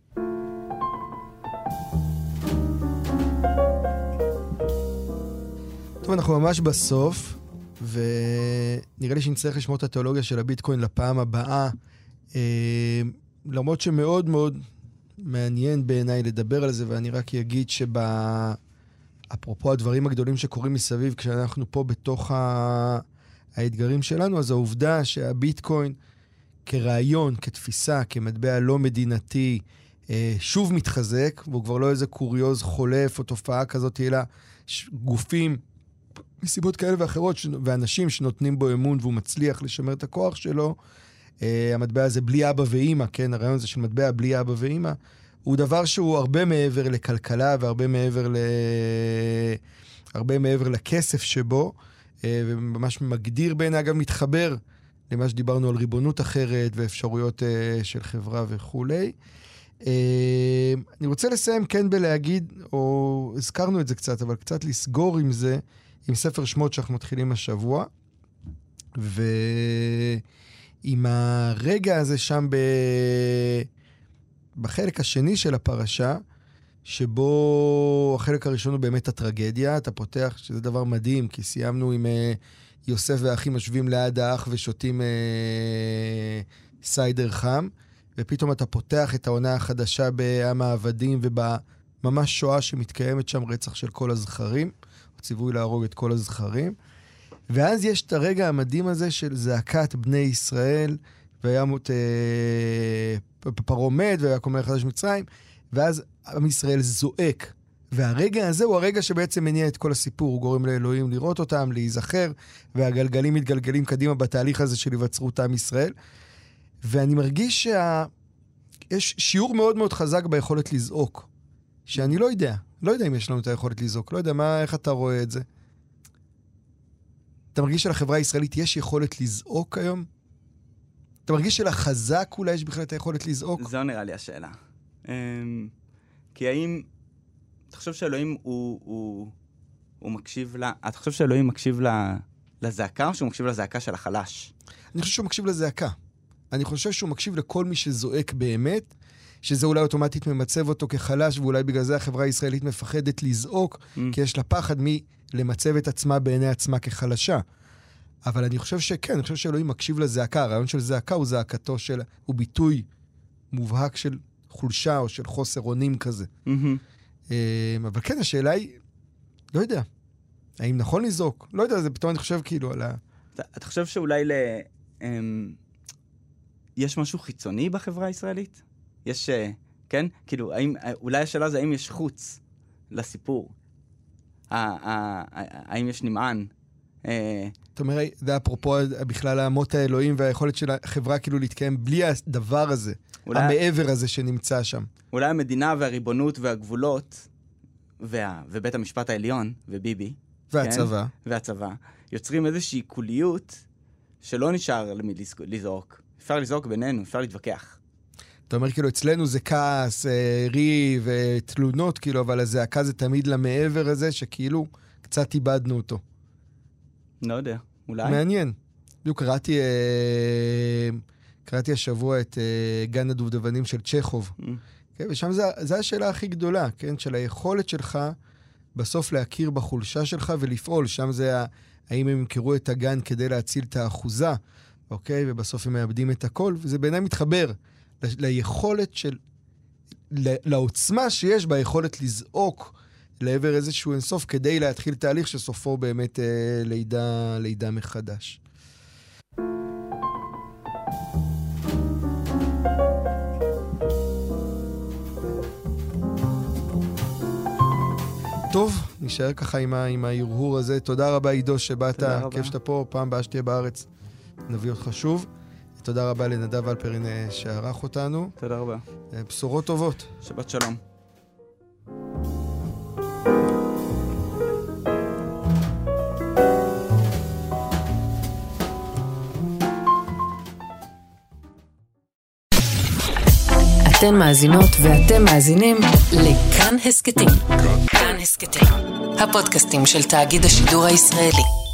טוב, אנחנו ממש בסוף, ונראה לי שנצטרך לשמור את התיאולוגיה של הביטקוין לפעם הבאה. אה, למרות שמאוד מאוד מעניין בעיניי לדבר על זה, ואני רק אגיד שב... אפרופו הדברים הגדולים שקורים מסביב, כשאנחנו פה בתוך ה... האתגרים שלנו, אז העובדה שהביטקוין כרעיון, כתפיסה, כמטבע לא מדינתי, אה, שוב מתחזק, והוא כבר לא איזה קוריוז חולף או תופעה כזאת, אלא גופים מסיבות כאלה ואחרות, ואנשים שנותנים בו אמון והוא מצליח לשמר את הכוח שלו, uh, המטבע הזה בלי אבא ואימא, כן, הרעיון הזה של מטבע בלי אבא ואימא, הוא דבר שהוא הרבה מעבר לכלכלה והרבה מעבר, ל... הרבה מעבר לכסף שבו, uh, וממש מגדיר בעיניי, אגב, מתחבר למה שדיברנו על ריבונות אחרת ואפשרויות uh, של חברה וכולי. Uh, אני רוצה לסיים כן בלהגיד, או הזכרנו את זה קצת, אבל קצת לסגור עם זה, עם ספר שמות שאנחנו מתחילים השבוע, ועם הרגע הזה שם ב... בחלק השני של הפרשה, שבו החלק הראשון הוא באמת הטרגדיה, אתה פותח, שזה דבר מדהים, כי סיימנו עם uh, יוסף והאחים יושבים ליד האח ושותים uh, סיידר חם, ופתאום אתה פותח את העונה החדשה בעם העבדים ובממש שואה שמתקיימת שם, רצח של כל הזכרים. ציווי להרוג את כל הזכרים. ואז יש את הרגע המדהים הזה של זעקת בני ישראל, והיה מות... אה, פרעה מת, והיה קומר חדש מצרים, ואז עם ישראל זועק. והרגע הזה הוא הרגע שבעצם מניע את כל הסיפור, הוא גורם לאלוהים לראות אותם, להיזכר, והגלגלים מתגלגלים קדימה בתהליך הזה של היווצרות עם ישראל. ואני מרגיש שיש שה... שיעור מאוד מאוד חזק ביכולת לזעוק, שאני לא יודע. לא יודע אם יש לנו את היכולת לזעוק, לא יודע מה, איך אתה רואה את זה. אתה מרגיש שלחברה הישראלית יש יכולת לזעוק היום? אתה מרגיש שלחזק אולי יש בכלל את היכולת לזעוק? זו נראה לי השאלה. Um, כי האם... אתה חושב שאלוהים הוא, הוא, הוא מקשיב ל... אתה חושב שאלוהים מקשיב ל... לזעקה או שהוא מקשיב לזעקה של החלש? אני חושב שהוא מקשיב לזעקה. אני חושב שהוא מקשיב לכל מי שזועק באמת, שזה אולי אוטומטית ממצב אותו כחלש, ואולי בגלל זה החברה הישראלית מפחדת לזעוק, mm. כי יש לה פחד מלמצב את עצמה בעיני עצמה כחלשה. אבל אני חושב שכן, אני חושב שאלוהים מקשיב לזעקה. הרעיון של זעקה הוא זעקתו של, הוא ביטוי מובהק של חולשה או של חוסר אונים כזה. מהמם. אה, אבל כן, השאלה היא, לא יודע, האם נכון לזעוק? לא יודע, זה פתאום אני חושב כאילו על ה... אתה אתה חושב שאולי ל... אמ, יש משהו חיצוני בחברה הישראלית? יש... אה, כן? כאילו, האם... אה, אולי השאלה זה האם יש חוץ לסיפור? האם יש נמען? אה, אתה אומר, זה אפרופו בכלל אמות האלוהים והיכולת של החברה כאילו להתקיים בלי הדבר הזה, אולי- המעבר הזה שנמצא שם. אולי המדינה והריבונות והגבולות וה... ובית המשפט העליון וביבי והצבא. והצבא יוצרים איזושהי קוליות שלא נשאר למי לז- לזעוק. אפשר לזעוק בינינו, אפשר להתווכח. אתה אומר, כאילו, אצלנו זה כעס, אה, ריב, תלונות, כאילו, אבל הזעקה זה תמיד למעבר הזה, שכאילו, קצת איבדנו אותו. לא יודע, אולי? מעניין. בדיוק קראתי, אה, קראתי השבוע את אה, גן הדובדבנים של צ'כוב, Mm. כן? ושם זה השאלה הכי גדולה, כן? של היכולת שלך בסוף להכיר בחולשה שלך ולפעול. שם זה ה- האם הם ימכרו את הגן כדי להציל את האחוזה, אוקיי? ובסוף הם מאבדים את הכל, וזה בעיניי מתחבר ליכולת של... לעוצמה שיש ביכולת לזעוק לעבר איזשהו אינסוף כדי להתחיל תהליך שסופו באמת אה, לידה, לידה מחדש. טוב, נשאר ככה עם, ה- עם ההרהור הזה. תודה רבה, עידו, שבאת. כיף שאתה פה, פעם הבאה שתהיה בארץ, נביא אותך שוב. תודה רבה לנדב אלפרין אה, שערך אותנו. תודה רבה. אה, בשורות טובות. שבת שלום. אתן מאזינות ואתם מאזינים לכאן הסכתים. כאן הסכתים, הפודקאסטים של תאגיד השידור הישראלי.